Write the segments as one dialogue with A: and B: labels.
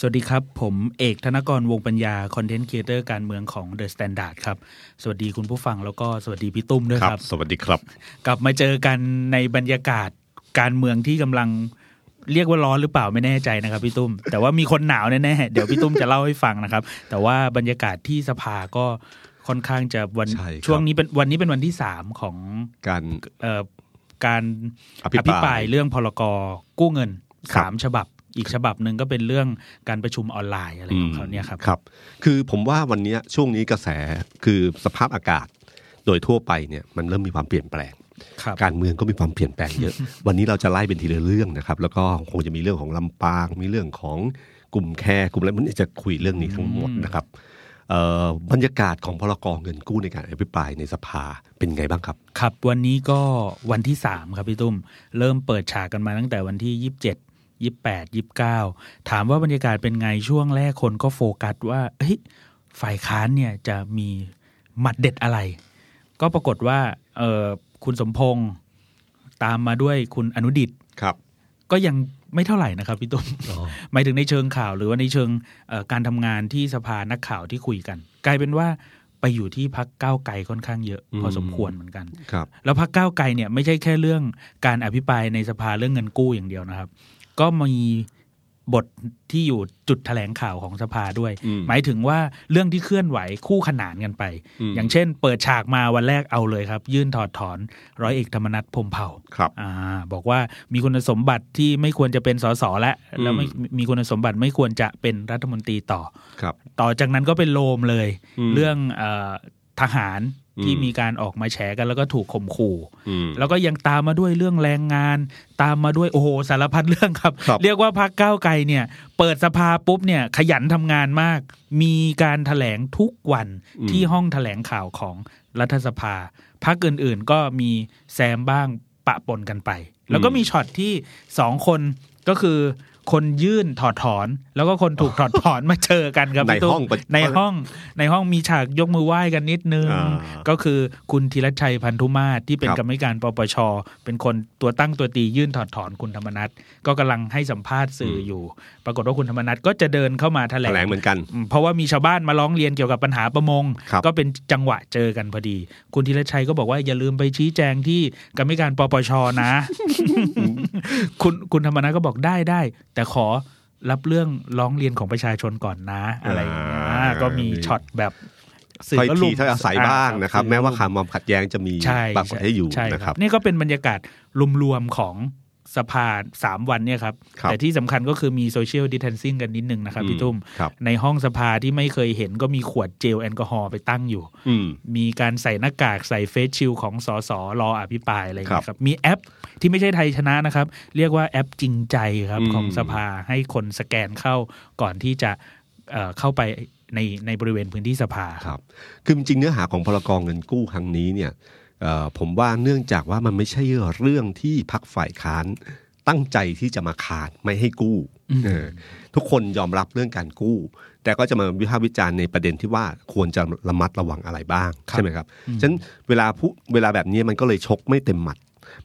A: สวัสดีครับ ผมเอกธนกรวงปัญญา คอนเทนต์ครีเอเตอร์การเมืองของ The Standard ครับ สวัสดีคุณผู้ฟังแล้วก็สวัสดีพี่ตุ้มด้วยครับ
B: สวัสดีครับ
A: กลับมาเจอกันในบรรยากาศการเมืองที่กำลังเรียกว่าร้อนหรือเปล่าไม่แน่ใจนะครับพี่ตุ้ม แต่ว่ามีคนหนาวแน่ๆเดี๋ยวพี่ตุ้มจะเล่าให้ฟังนะครับ แต่ว่าบรรยากาศที่สภาก็ค่อนข้างจะวัน
B: ใช่ครับ
A: ช่วงนี้เป็นวันนี้เป็นวันที่สามของ
B: การ
A: เอ่อการ
B: อภิปราย
A: อภิปรายเรื่องพรกกู้เงิน
B: ครับ
A: สามฉบับ อีกฉบับหนึ่งก็เป็นเรื่องการประชุมออนไลน์อะไรของเขาเนี่ยครับ
B: ครับ คือผมว่าวันเนี้ยช่วงนี้กระแสคือสภาพอากาศ โดยทั่วไปเนี่ยมันเริ่มมีความเปลี่ยนแปลง
A: ครับ
B: การเมืองก็มีความเปลี่ยนแปลงเยอะ วันนี้เราจะไล่เป็นทีละเรื่องนะครับ แล้วก็คงจะมีเรื่องของลำปาง มีเรื่องของกลุ่มแคร์กลุ่มอะไรมันจะคุยเรื่องนี้ทั้งหมดนะครับเอ่อบรรยากาศของพรกเงินกู้ในการอภิปรายในสภาเป็นไงบ้างครับ
A: ครับ วันนี้ก็วันที่สามครับพี่ตุ้ม เริ่มเปิดฉากกันมาตั้งแต่วันที่ยี่สิบเจ็ด ยี่แปดยี่เก้าถามว่าบรรยากาศเป็นไงช่วงแรกคนก็โฟกัสว่าเฮ้ยฝ่ายค้านเนี่ยจะมีหมัดเด็ดอะไร ก็ปรากฏว่าเออคุณสมพงษ์ตามมาด้วยคุณอนุดิต
B: ครับ
A: ก็ยังไม่เท่าไหร่นะครับพี่ตุ้มหมายถึงในเชิงข่าวหรือว่าในเชิงเอ่อการทำงานที่สภานักข่าวที่คุยกัน กลายเป็นว่าไปอยู่ที่พักก้าวไกลค่อนข้างเยอะ พอสมควรเหมือนกัน
B: ครับ
A: แล้วพักก้าวไกลเนี่ยไม่ใช่แค่เรื่องการอภิปรายในสภาเรื่องเงินกู้อย่างเดียวนะครับ ก็มีบทที่อยู่จุดแถลงข่าวของสภาด้วย
B: อืม
A: หมายถึงว่าเรื่องที่เคลื่อนไหวคู่ขนานกันไป
B: อืม
A: อย่างเช่น เปิดฉากมาวันแรกเอาเลยครับ ยื่นถอดถอนร้อยเอกธรรมนัฐพรหมเผ่า
B: ครับ
A: อ่าบอกว่ามีคุณสมบัติที่ไม่ควรจะเป็นสสและแล้วไม่มีคุณสมบัติไม่ควรจะเป็นรัฐมนตรีต่อ
B: ครับ
A: ต่อจากนั้นก็เป็นโลมเลย
B: อืม
A: เรื่องเออทหาร ที่
B: อืม
A: มีการออกมาแฉกันแล้วก็ถูกข่มขู่
B: อืม
A: แล้วก็ยังตามมาด้วยเรื่องแรงงาน ตามมาด้วยโอ้โหสารพัดเรื่องครับ
B: ครับ
A: เรียกว่าพักก้าวไกลเนี่ย เปิดสภาปุ๊บเนี่ย ขยันทำงานมาก มีการถแถลงทุกวันที่ห้องถแถลงข่าวของรัฐสภาพักอื่นๆก็มีแซมบ้างปะปนกันไป แล้วก็มีช็อตที่สองคนก็คือ คนยื่นถอดถอน แล้วก็คนถูกถอดถอนมาเจอกันครับ
B: ใน
A: พี่ตุ๊ก
B: ห้องประ
A: ในห้องในห้องมีฉากยกมือไหว้กันนิดนึง
B: อ่า
A: ก็คือคุณธีรชัยพันธุมาศที่เป็น
B: ครับ
A: กรรมการปปช เป็นคนตัวตั้งตัวตียื่นถอดถอนคุณธรรมนัฐก็กำลังให้สัมภาษณ์สื่ออยู่ ปรากฏว่าคุณธรรมนัฐก็จะเดินเข้ามาแถล
B: แถ
A: ง
B: ลงเหมือนกัน
A: อืมเพราะว่ามีชาวบ้านมาร้องเรียนเกี่ยวกับปัญหาประมง
B: ครับ
A: ก็เป็นจังหวะเจอกันพอดี คุณธีรชัยก็บอกว่าอย่าลืมไปชี้แจงที่กรรมการปปชนะ คุณคุณธรรมนัฐก็บอกได้ได้แต่ขอรับเรื่องร้องเรียนของประชาชนก่อนนะ อะไรอย่างเงี้ย
B: อ่า
A: ก็มีช็อตแบบสื่
B: ถ้อย
A: ก็
B: ที
A: ลุม
B: ถ้อยอาศัยบ้างนะครับ
A: สื่อ
B: แม้ว่า
A: ลุ
B: ความขัดแย้งจะมี
A: ใช่
B: ปรากฏให้อยู่
A: ใช่
B: นะครับ
A: นี่ก็เป็นบรรยากาศรวมๆของ สภาสามวันเนี่ยครับ
B: ครับ
A: แต่ที่สำคัญก็คือมีโซเชียลดิ t ทนซิ่งกันนิดนึงนะครับพี่ตุ้ม
B: ครับ
A: ในห้องสภาที่ไม่เคยเห็นก็มีขวดเจลแอลกอฮอล์ไปตั้งอยู่
B: อืม
A: มีการใส่หน้ากากใส่เฟซชิลของสสรออภิปรายอะไรอย่างเงี้ย
B: ครับ
A: ครับ มีแอปที่ไม่ใช่ไทยชนะนะครับ เรียกว่าแอปจริงใจครับ
B: อืม
A: ของสภาให้คนสแกนเข้าก่อนที่จะเอ่อเข้าไปในในบริเวณพื้นที่สภา
B: ครับ คือจริงๆเนื้อหาของพรกเงินกู้ครั้งนี้เนี่ยเอ่อ ผมว่าเนื่องจากว่ามันไม่ใช่เรื่องที่พักฝ่ายค้านตั้งใจที่จะมาขาดไม่ให้กู้
A: อืม
B: เออทุกคนยอมรับเรื่องการกู้ แต่ก็จะมาวิพากษ์วิจารณ์ในประเด็นที่ว่าควรจะระมัดระวังอะไรบ้างใช่ไหมครับฉะนั้นเวลาผู้เวลาแบบนี้มันก็เลยชกไม่เต็มหมัด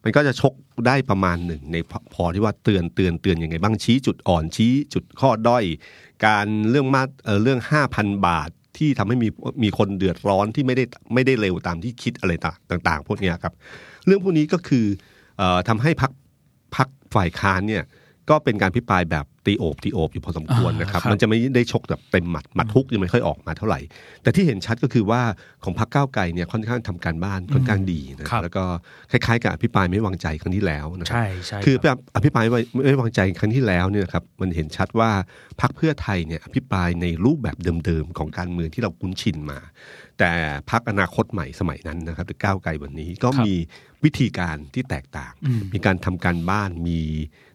B: มันก็จะชกได้ประมาณหนึ่งในพอพอที่ว่าเตือนเตือนเตือนยังไงบ้างชี้จุดอ่อนชี้จุดข้อด้อย การเรื่องมาเอ่อเรื่องห้าพันบาท ที่ทำให้มีมีคนเดือดร้อนที่ไม่ได้ไม่ได้เร็วตามที่คิดอะไรต่าง ๆ พวกนี้ครับ เรื่องพวกนี้ก็คือออทำให้พักพักฝ่ายค้านเนี่ยก็เป็นการพิปรายแบบ ตีโอบตีโอบอยู่พอสมควรนะครับ
A: อ่าครับ
B: มันจะไม่ได้ชกแบบเต็มหมัดหมัดทุกยังไม่ค่อยออกมาเท่าไหร่ แต่ที่เห็นชัดก็คือว่าของพรรคก้าวไกลเนี่ยค่อนข้างทำการบ้านค่อนข้างดีนะครับแล้วก็คล้ายๆกับอภิปรายไม่วางใจครั้งที่แล้วนะครับ
A: ใช่ใช่
B: คือ
A: รับ
B: อภิปรายไม่ไม่วางใจครั้งที่แล้วเนี่ยนะครับมันเห็นชัดว่าพรรคเพื่อไทยเนี่ยอภิปรายในรูปแบบเดิมๆของการเมืองที่เราคุ้นชินมา แต่พรรคอนาคตใหม่สมัยนั้นนะครับหรือก้าวไกลวันนี้ก็
A: ครับ
B: มีวิธีการที่แตกต่าง
A: อืม
B: มีการทำการบ้านมี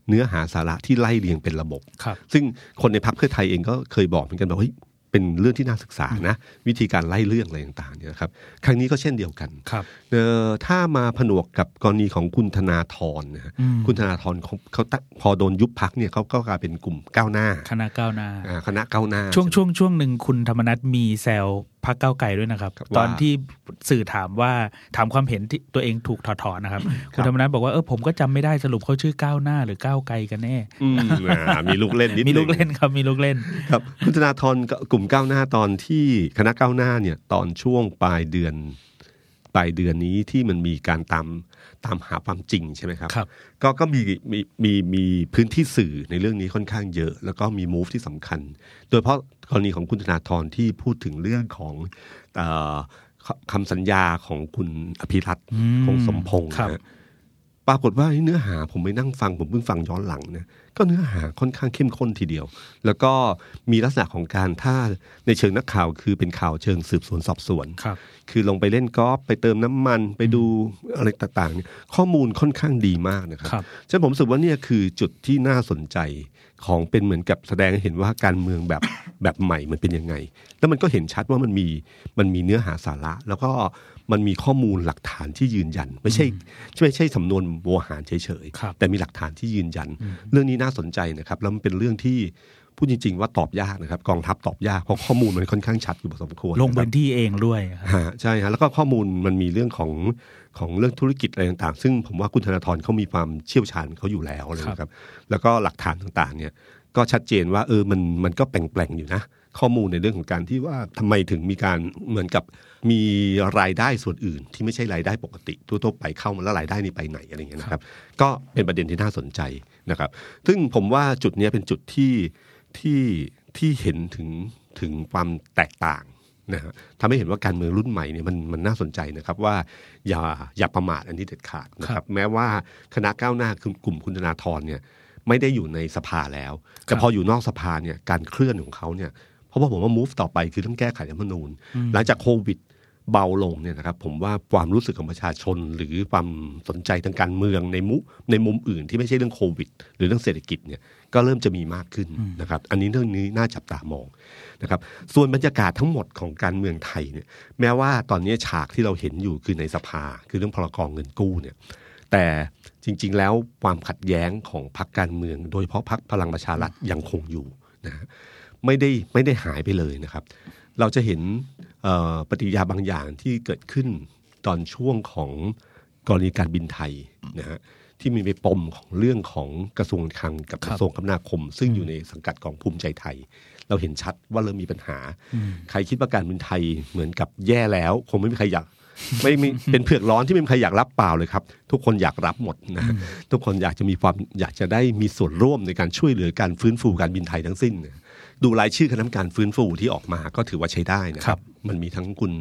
B: เนื้อหาสาระที่ไล่เรียงเป็นระบบ
A: ครับ
B: ซึ่งคนในพรรคเพื่อไทยเองก็เคยบอกเหมือนกันว่าเฮ้ยเป็นเรื่องที่น่าศึกษานะวิธีการไล่เรื่องอะไรต่างๆเนี่ยนะครับครั้งนี้ก็เช่นเดียวกัน
A: ครับ
B: เออถ้ามาผนวกกับกรณีของคุณธนาธรนะฮะ
A: อืม
B: คุณธนาธรเขาเขาตั้งพอโดนยุบพักเนี่ยเขาก็กลายเป็นกลุ่มก้าวหน้า
A: คณะก้าวหน้า
B: อ่าคณะก้าวหน้า
A: ช่วงช่วงช่วงหนึ่งคุณธรรมนัฐมีแซว พักเก้าวไกลด้วยนะครับ
B: ครับ
A: ตอน
B: ว่า
A: ที่สื่อถามว่าถามความเห็นที่ตัวเองถูกถอดถอนนะครับ คุณธรรมนัฐบอกว่าเออผมก็จำไม่ได้สรุปเขาชื่อก้าวหน้าหรือก้าวไกลกันแน่
B: อืมอ่ามีลูกเล่นนิด
A: มี
B: นึ
A: ลู
B: ง
A: กเล่นครับมีลูกเล่น
B: ครับคุณธนาธรกับกลุ่มก้าวหน้าตอนที่คณะก้าวหน้าเนี่ยตอนช่วงปลายเดือน ปลายเดือนนี้ที่มันมีการตามตามหาความจริงใช่ไหมครับ
A: ครับ
B: ก็ก็มีมีมีมีพื้นที่สื่อในเรื่องนี้ค่อนข้างเยอะ แล้วก็มีมูฟที่สำคัญ โดยเฉพาะกรณีของคุณธนาธรที่พูดถึงเรื่องของเออคำสัญญาของคุณอภิรัตน์
A: อืม
B: คงสมพงษ์
A: ครับ
B: นะปรากฏว่าเนื้อหาผมไปนั่งฟังผมเพิ่งฟังย้อนหลังเนี่ย ก็เนื้อหาค่อนข้างเข้มข้นทีเดียว แล้วก็มีลักษณะของการถ้าในเชิงนักข่าวคือเป็นข่าวเชิงสืบสวนสอบสวน
A: ครับ
B: คือลงไปเล่นกอล์ฟไปเติมน้ำมันไปดูอะไรต่างๆเนี่ยข้อมูลค่อนข้างดีมากนะครับ
A: ครับ
B: ฉะนั้นผมรู้สึกว่าเนี่ยคือจุดที่น่าสนใจของเป็นเหมือนกับแสดงให้เห็นว่าการเมืองแบบแบบใหม่มันเป็นยังไง แล้วมันก็เห็นชัดว่ามันมีมันมีเนื้อหาสาระ แล้วก็ มันมีข้อมูลหลักฐานที่ยืนยัน ไม่ใช่ไม่ใช่สำนวนโวหารเฉย
A: ครับ
B: ๆแต่มีหลักฐานที่ยืนยัน เรื่องนี้น่าสนใจนะครับ แล้วมันเป็นเรื่องที่พูดจริง ๆ ว่าตอบยากนะครับ กองทัพตอบยากเพราะข้อมูลมันค่อนข้างชัดอยู่พอสมควร
A: ลง
B: นะครับ
A: พื้นที่เองด้วยครับ
B: ฮะใช่ฮะแล้วก็ข้อมูลมันมีเรื่องของของเรื่องธุรกิจอะไรต่างๆ ซึ่งผมว่าคุณธนาธรเขามีความเชี่ยวชาญเขาอยู่แล้วเลยนะครับ แล้วก็หลักฐานต่างๆเนี่ยก็ชัดเจนว่าเออมันมันก็แปลงๆอยู่นะ ข้อมูลในเรื่องของการที่ว่าทำไมถึงมีการเหมือนกับมีรายได้ส่วนอื่น ที่ไม่ใช่รายได้ปกติทั่วๆไปเข้ามาแล้วรายได้นี่ไปไหนอะไรอย่างเงี้ยนะครับ ก็เป็นประเด็นที่น่าสนใจนะครับ ซึ่งผมว่าจุดเนี้ยเป็นจุดที่ที่ที่เห็นถึงถึงความแตกต่างนะฮะทำให้เห็นว่าการเมืองรุ่นใหม่เนี่ยมันมันน่าสนใจนะครับว่าอย่าอย่าประมาทอันนี้เด็ดขาดนะค
A: ครั
B: รับบแม้ว่าคณะก้าวหน้าคือกลุ่มคุณธนาธรเนี่ยไม่ได้อยู่ในสภาแล้ว แต่พออยู่นอกสภาเนี่ยการเคลื่อนของเขาเนี่ยเพ ราะว่าผมว่า move ต่อไปคือต้องแก้ไขรัฐธรรมนูญ หลังจากโควิดเบาลงเนี่ยนะครับผมว่าความรู้สึกของประชาชน หรือความสนใจทางการเมืองในมุในมุมอื่นที่ไม่ใช่เรื่องโควิด หรือเรื่องเศรษฐกิจเนี่ยก็เริ่มจะมีมากขึ้นนะครับ อันนี้เรื่องนี้น่าจับตามองนะครับ ส่วนบรรยากาศทั้งหมดของการเมืองไทยเนี่ยแม้ว่าตอนนี้ฉากที่เราเห็นอยู่คือในสภา คือเรื่องพรกองเงินกู้เนี่ยแต่จริง ๆ แล้วความขัดแย้งของพรรคการเมือง โดยเฉพาะพรรคพลังประชารัฐยังคงอยู่นะฮะ ไม่ได้ไม่ได้หายไปเลยนะครับ เราจะเห็นเอ่อปฏิกิริยาบางอย่างที่เกิดขึ้นตอนช่วงของกรณีการบินไทยนะฮะที่มีไปปมของเรื่องของกระทรวงการคลังกับ
A: ค
B: ก
A: รับ
B: ระทรวงคมนาคม ซึ่งอยู่ในสังกัดของภูมิใจไทย เราเห็นชัดว่าเริ่มมีปัญหา ใครคิดว่าการบินไทยเหมือนกับแย่แล้ว คงไม่มีใครอยากไม่มีเป็นเผือกร้อนที่ไม่มีใครอยากรับเปล่าเลยครับ ทุกคนอยากรับหมดนะทุกคนอยากจะมีความอยากจะได้มีส่วนร่วมในการช่วยเหลือการฟื้นฟูการบินไทยทั้งสิ้นนะ ดูรายชื่อคณะกรรมการฟื้นฟูที่ออกมาก็ถือว่าใช้ได้นะค
A: ครั
B: รับ
A: บ
B: มันมีทั้งคุณ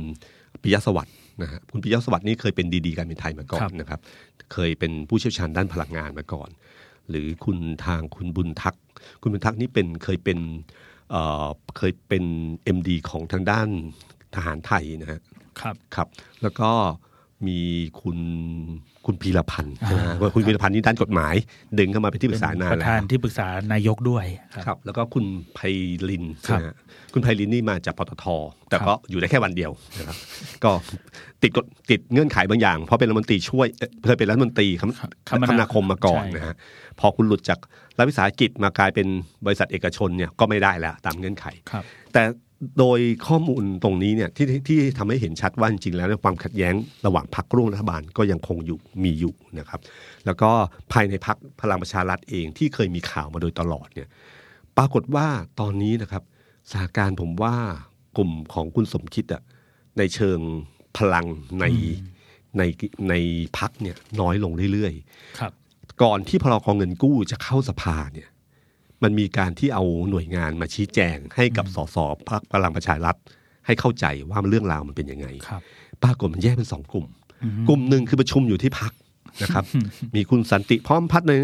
B: ปิยะสวัสดิ์นะฮะคุณปิยะสวัสดิ์นี่เคยเป็นดีๆการบินไทยมาก่อ
A: ครั
B: น
A: บ
B: นะครับ เคยเป็นผู้เชี่ยวชาญด้านพลังงานมาก่อน หรือคุณทางคุณบุญทักษ์คุณบุญทักษ์นี่เป็นเคยเป็นเอ่อเคยเป็น MD ของทางด้านทหารไทยนะฮะ
A: ครับ
B: ครับ แล้วก็ มีคุณคุณพีรพันธ์ใช่ไหมฮะ
A: อ่า
B: ว่าคุณพีรพันธ์นี่ด้านกฎหมาย ดึงเข้ามาเป็นที่ปรึกษา
A: เป็น
B: นาน
A: ประ
B: แล้ว
A: ธานที่ปรึกษานายกด้วยครับ
B: ครับแล้วก็คุณไพลิน
A: ครับ
B: นะฮะคุณไพลินนี่มาจากปตท แต่
A: ครับ
B: ก็อยู่ได้แค่วันเดียวนะครับก็ติดกฎติดเงื่อนไขบางอย่าง เพราะเป็นรัฐมนตรีช่วยเอ่อเคยเป็นรัฐมนตรีคม
A: คมนา
B: คมนาคมมาก่อน
A: ใช่
B: นะฮะพอคุณหลุดจากรัฐวิสาหกิจมากลายเป็นบริษัทเอกชนเนี่ยก็ไม่ได้แล้วตามเงื่อนไข
A: ครับ
B: แต่ โดยข้อมูลตรงนี้เนี่ยที่ที่ที่ทำให้เห็นชัดว่าจริงๆแล้วเนี่ยความขัดแย้งระหว่างพรรคร่วมรัฐบาลก็ยังคงอยู่มีอยู่นะครับ แล้วก็ภายในพรรคพลังประชารัฐเองที่เคยมีข่าวมาโดยตลอดเนี่ยปรากฏว่าตอนนี้นะครับสถานการณ์ผมว่ากลุ่มของคุณสมคิดอะในเชิงพลังในในในพักเนี่ยน้อยลงเรื่อยๆ
A: ครับ
B: ก่อนที่พรกองเงินกู้จะเข้าสภาเนี่ย มันมีการที่เอาหน่วยงานมาชี้แจงให้กับสสพรรคพลังประชารัฐให้เข้าใจว่าเรื่องราวมันเป็นยังไง
A: ครับ
B: ปรากฏมันแยกเป็นสองกลุ่ม กลุ่มหนึ่งคือประชุมอยู่ที่พักนะครับ มีคุณสันติพร้อมพัฒน์เลย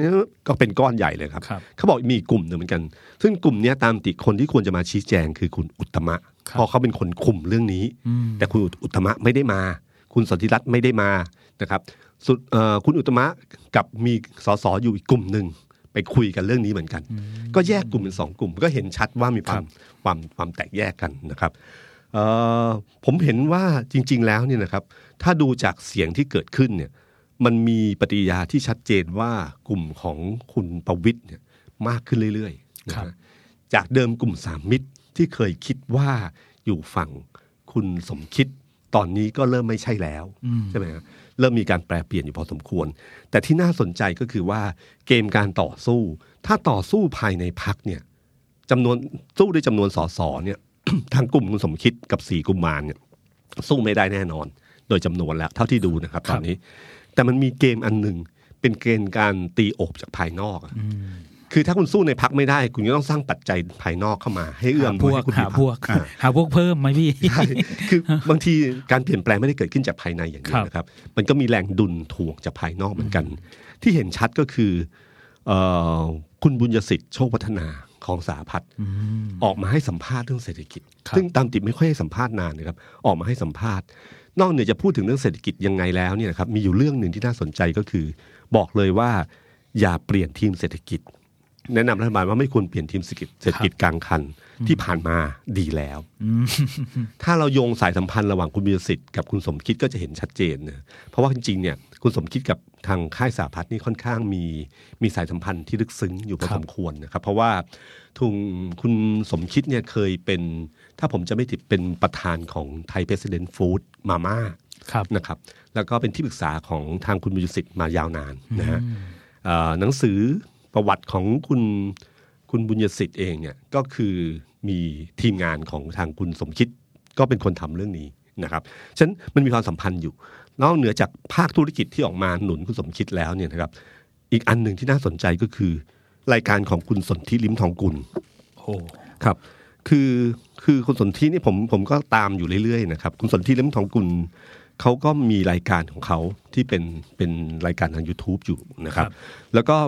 B: ก็เป็นก้อนใหญ่เลยครับ
A: ครับ
B: เขาบอกมีอีกกลุ่มหนึ่งเหมือนกัน ซึ่งกลุ่มเนี้ยตามติคนที่ควรจะมาชี้แจงคือคุณอุตตมะ
A: ครับ
B: เพราะเขาเป็นคนคุมเรื่องนี้
A: อืม
B: แต่คุณอุตตมะไม่ได้มา คุณสนธิรัตน์ไม่ได้มานะครับสุดเอ่อคุณอุตตมะกับมีสสอยู่อีกกลุ่มหนึ่ง ไปคุยกันเรื่องนี้เหมือนกัน ก็แยกกลุ่มเป็นสองกลุ่ม ก็เห็นชัดว่ามีความความความแตกแยกกันนะครับเอ่อผมเห็นว่าจริง ๆ แล้วเนี่ยนะครับ ถ้าดูจากเสียงที่เกิดขึ้นเนี่ย มันมีปฏิกิริยาที่ชัดเจนว่ากลุ่มของคุณประวิทย์เนี่ยมากขึ้นเรื่อยๆนะ
A: ครั
B: ฮะ
A: บ
B: จากเดิมกลุ่มสามมิตรที่เคยคิดว่าอยู่ฝั่งคุณสมคิดตอนนี้ก็เริ่มไม่ใช่แล้วใช่ไหมครับ เริ่มมีการแปลเปลี่ยนอยู่พอสมควร แต่ที่น่าสนใจก็คือว่าเกมการต่อสู้ ถ้าต่อสู้ภายในพักเนี่ยจำนวนสู้ด้วยจำนวนสสเนี่ยทางกลุ่มคุณสมคิดกับสี่กุมารเนี่ยสู้ไม่ได้แน่นอน โดยจำนวนแล้ว เท่าที่ดูนะครับ ตอนนี้ แต่มันมีเกมอันหนึ่งเป็นเกณฑ์การตีโอบจากภายนอกอะ คือถ้าคุณสู้ในพักไม่ได้ คุณก็ต้องสร้างปัจจัยภายนอกเข้ามา ให้เอื้อ
A: หามพ
B: หน่
A: ว
B: วย
A: ก
B: ให้คุณ
A: หา
B: มี
A: พวก
B: อ่า
A: หาพวกเพิ่มไหมพี่
B: ใช่คือบางทีการเปลี่ยนแปลงไม่ได้เกิดขึ้นจากภายในอย่างเดียวนะครับ มันก็มีแรงดุลถ่วงจากภายนอกเหมือนกัน ที่เห็นชัดก็คือเออคุณบุญยสิทธิ์โชคพัฒนาของสาพัฒน์ออกมาให้สัมภาษณ์เรื่องเศรษฐกิจ
A: ครับ
B: ซึ่งตามติดไม่ค่อยให้สัมภาษณ์นานนะครับ ออกมาให้สัมภาษณ์ นอกเหนือจะพูดถึงเรื่องเศรษฐกิจยังไงแล้วเนี่ยนะครับมีอยู่เรื่องหนึ่งที่น่าสนใจก็คือ บอกเลยว่า อย่าเปลี่ยนทีมเศรษฐกิจ แนะนำรัฐบาลว่าไม่ควรเปลี่ยนทีมเศรษฐกิจเศรษฐกิจกลางคันที่ผ่านมาดีแล้ว ถ้าเราโยงสายสัมพันธ์ระหว่างคุณบิสิทธิ์กับคุณสมคิดก็จะเห็นชัดเจนนะเพราะว่าจริงๆเนี่ยคุณสมคิดกับทางค่ายสาพัฒน์นี่ค่อนข้างมีมีสายสัมพันธ์ที่ลึกซึ้งอยู่พอ
A: ครับ
B: สมควรนะครับ เพราะว่าทุงคุณสมคิดเนี่ยเคยเป็น ถ้าผมจะไม่ผิดเป็นประธานของไทยเพรสเดนต์ฟู้ดมาม่า
A: ครับ
B: นะครับ แล้วก็เป็นที่ปรึกษาของทางคุณบุญสิทธิ์มายาวนานนะฮะเอ่อหนังสือ ประวัติของคุณคุณบุญยสิทธิ์เองเนี่ยก็คือมีทีมงานของทางคุณสมคิดก็เป็นคนทำเรื่องนี้นะครับฉะนั้นมันมีความสัมพันธ์อยู่ นอกเหนือจากภาคธุรกิจที่ออกมาหนุนคุณสมคิดแล้วเนี่ยนะครับ อีกอันหนึ่งที่น่าสนใจก็คือ รายการของคุณสนธิลิมทองกุล
A: โอ้
B: ครับ คือคือคุณสนธินี่ผมผมก็ตามอยู่เรื่อยๆนะครับคุณสนธิเล่มทองกุลเขาก็มีรายการของเขาที่เป็นเป็นรายการทาง YouTube อยู่นะครับ
A: ครับ
B: แล้วก็เอ่อ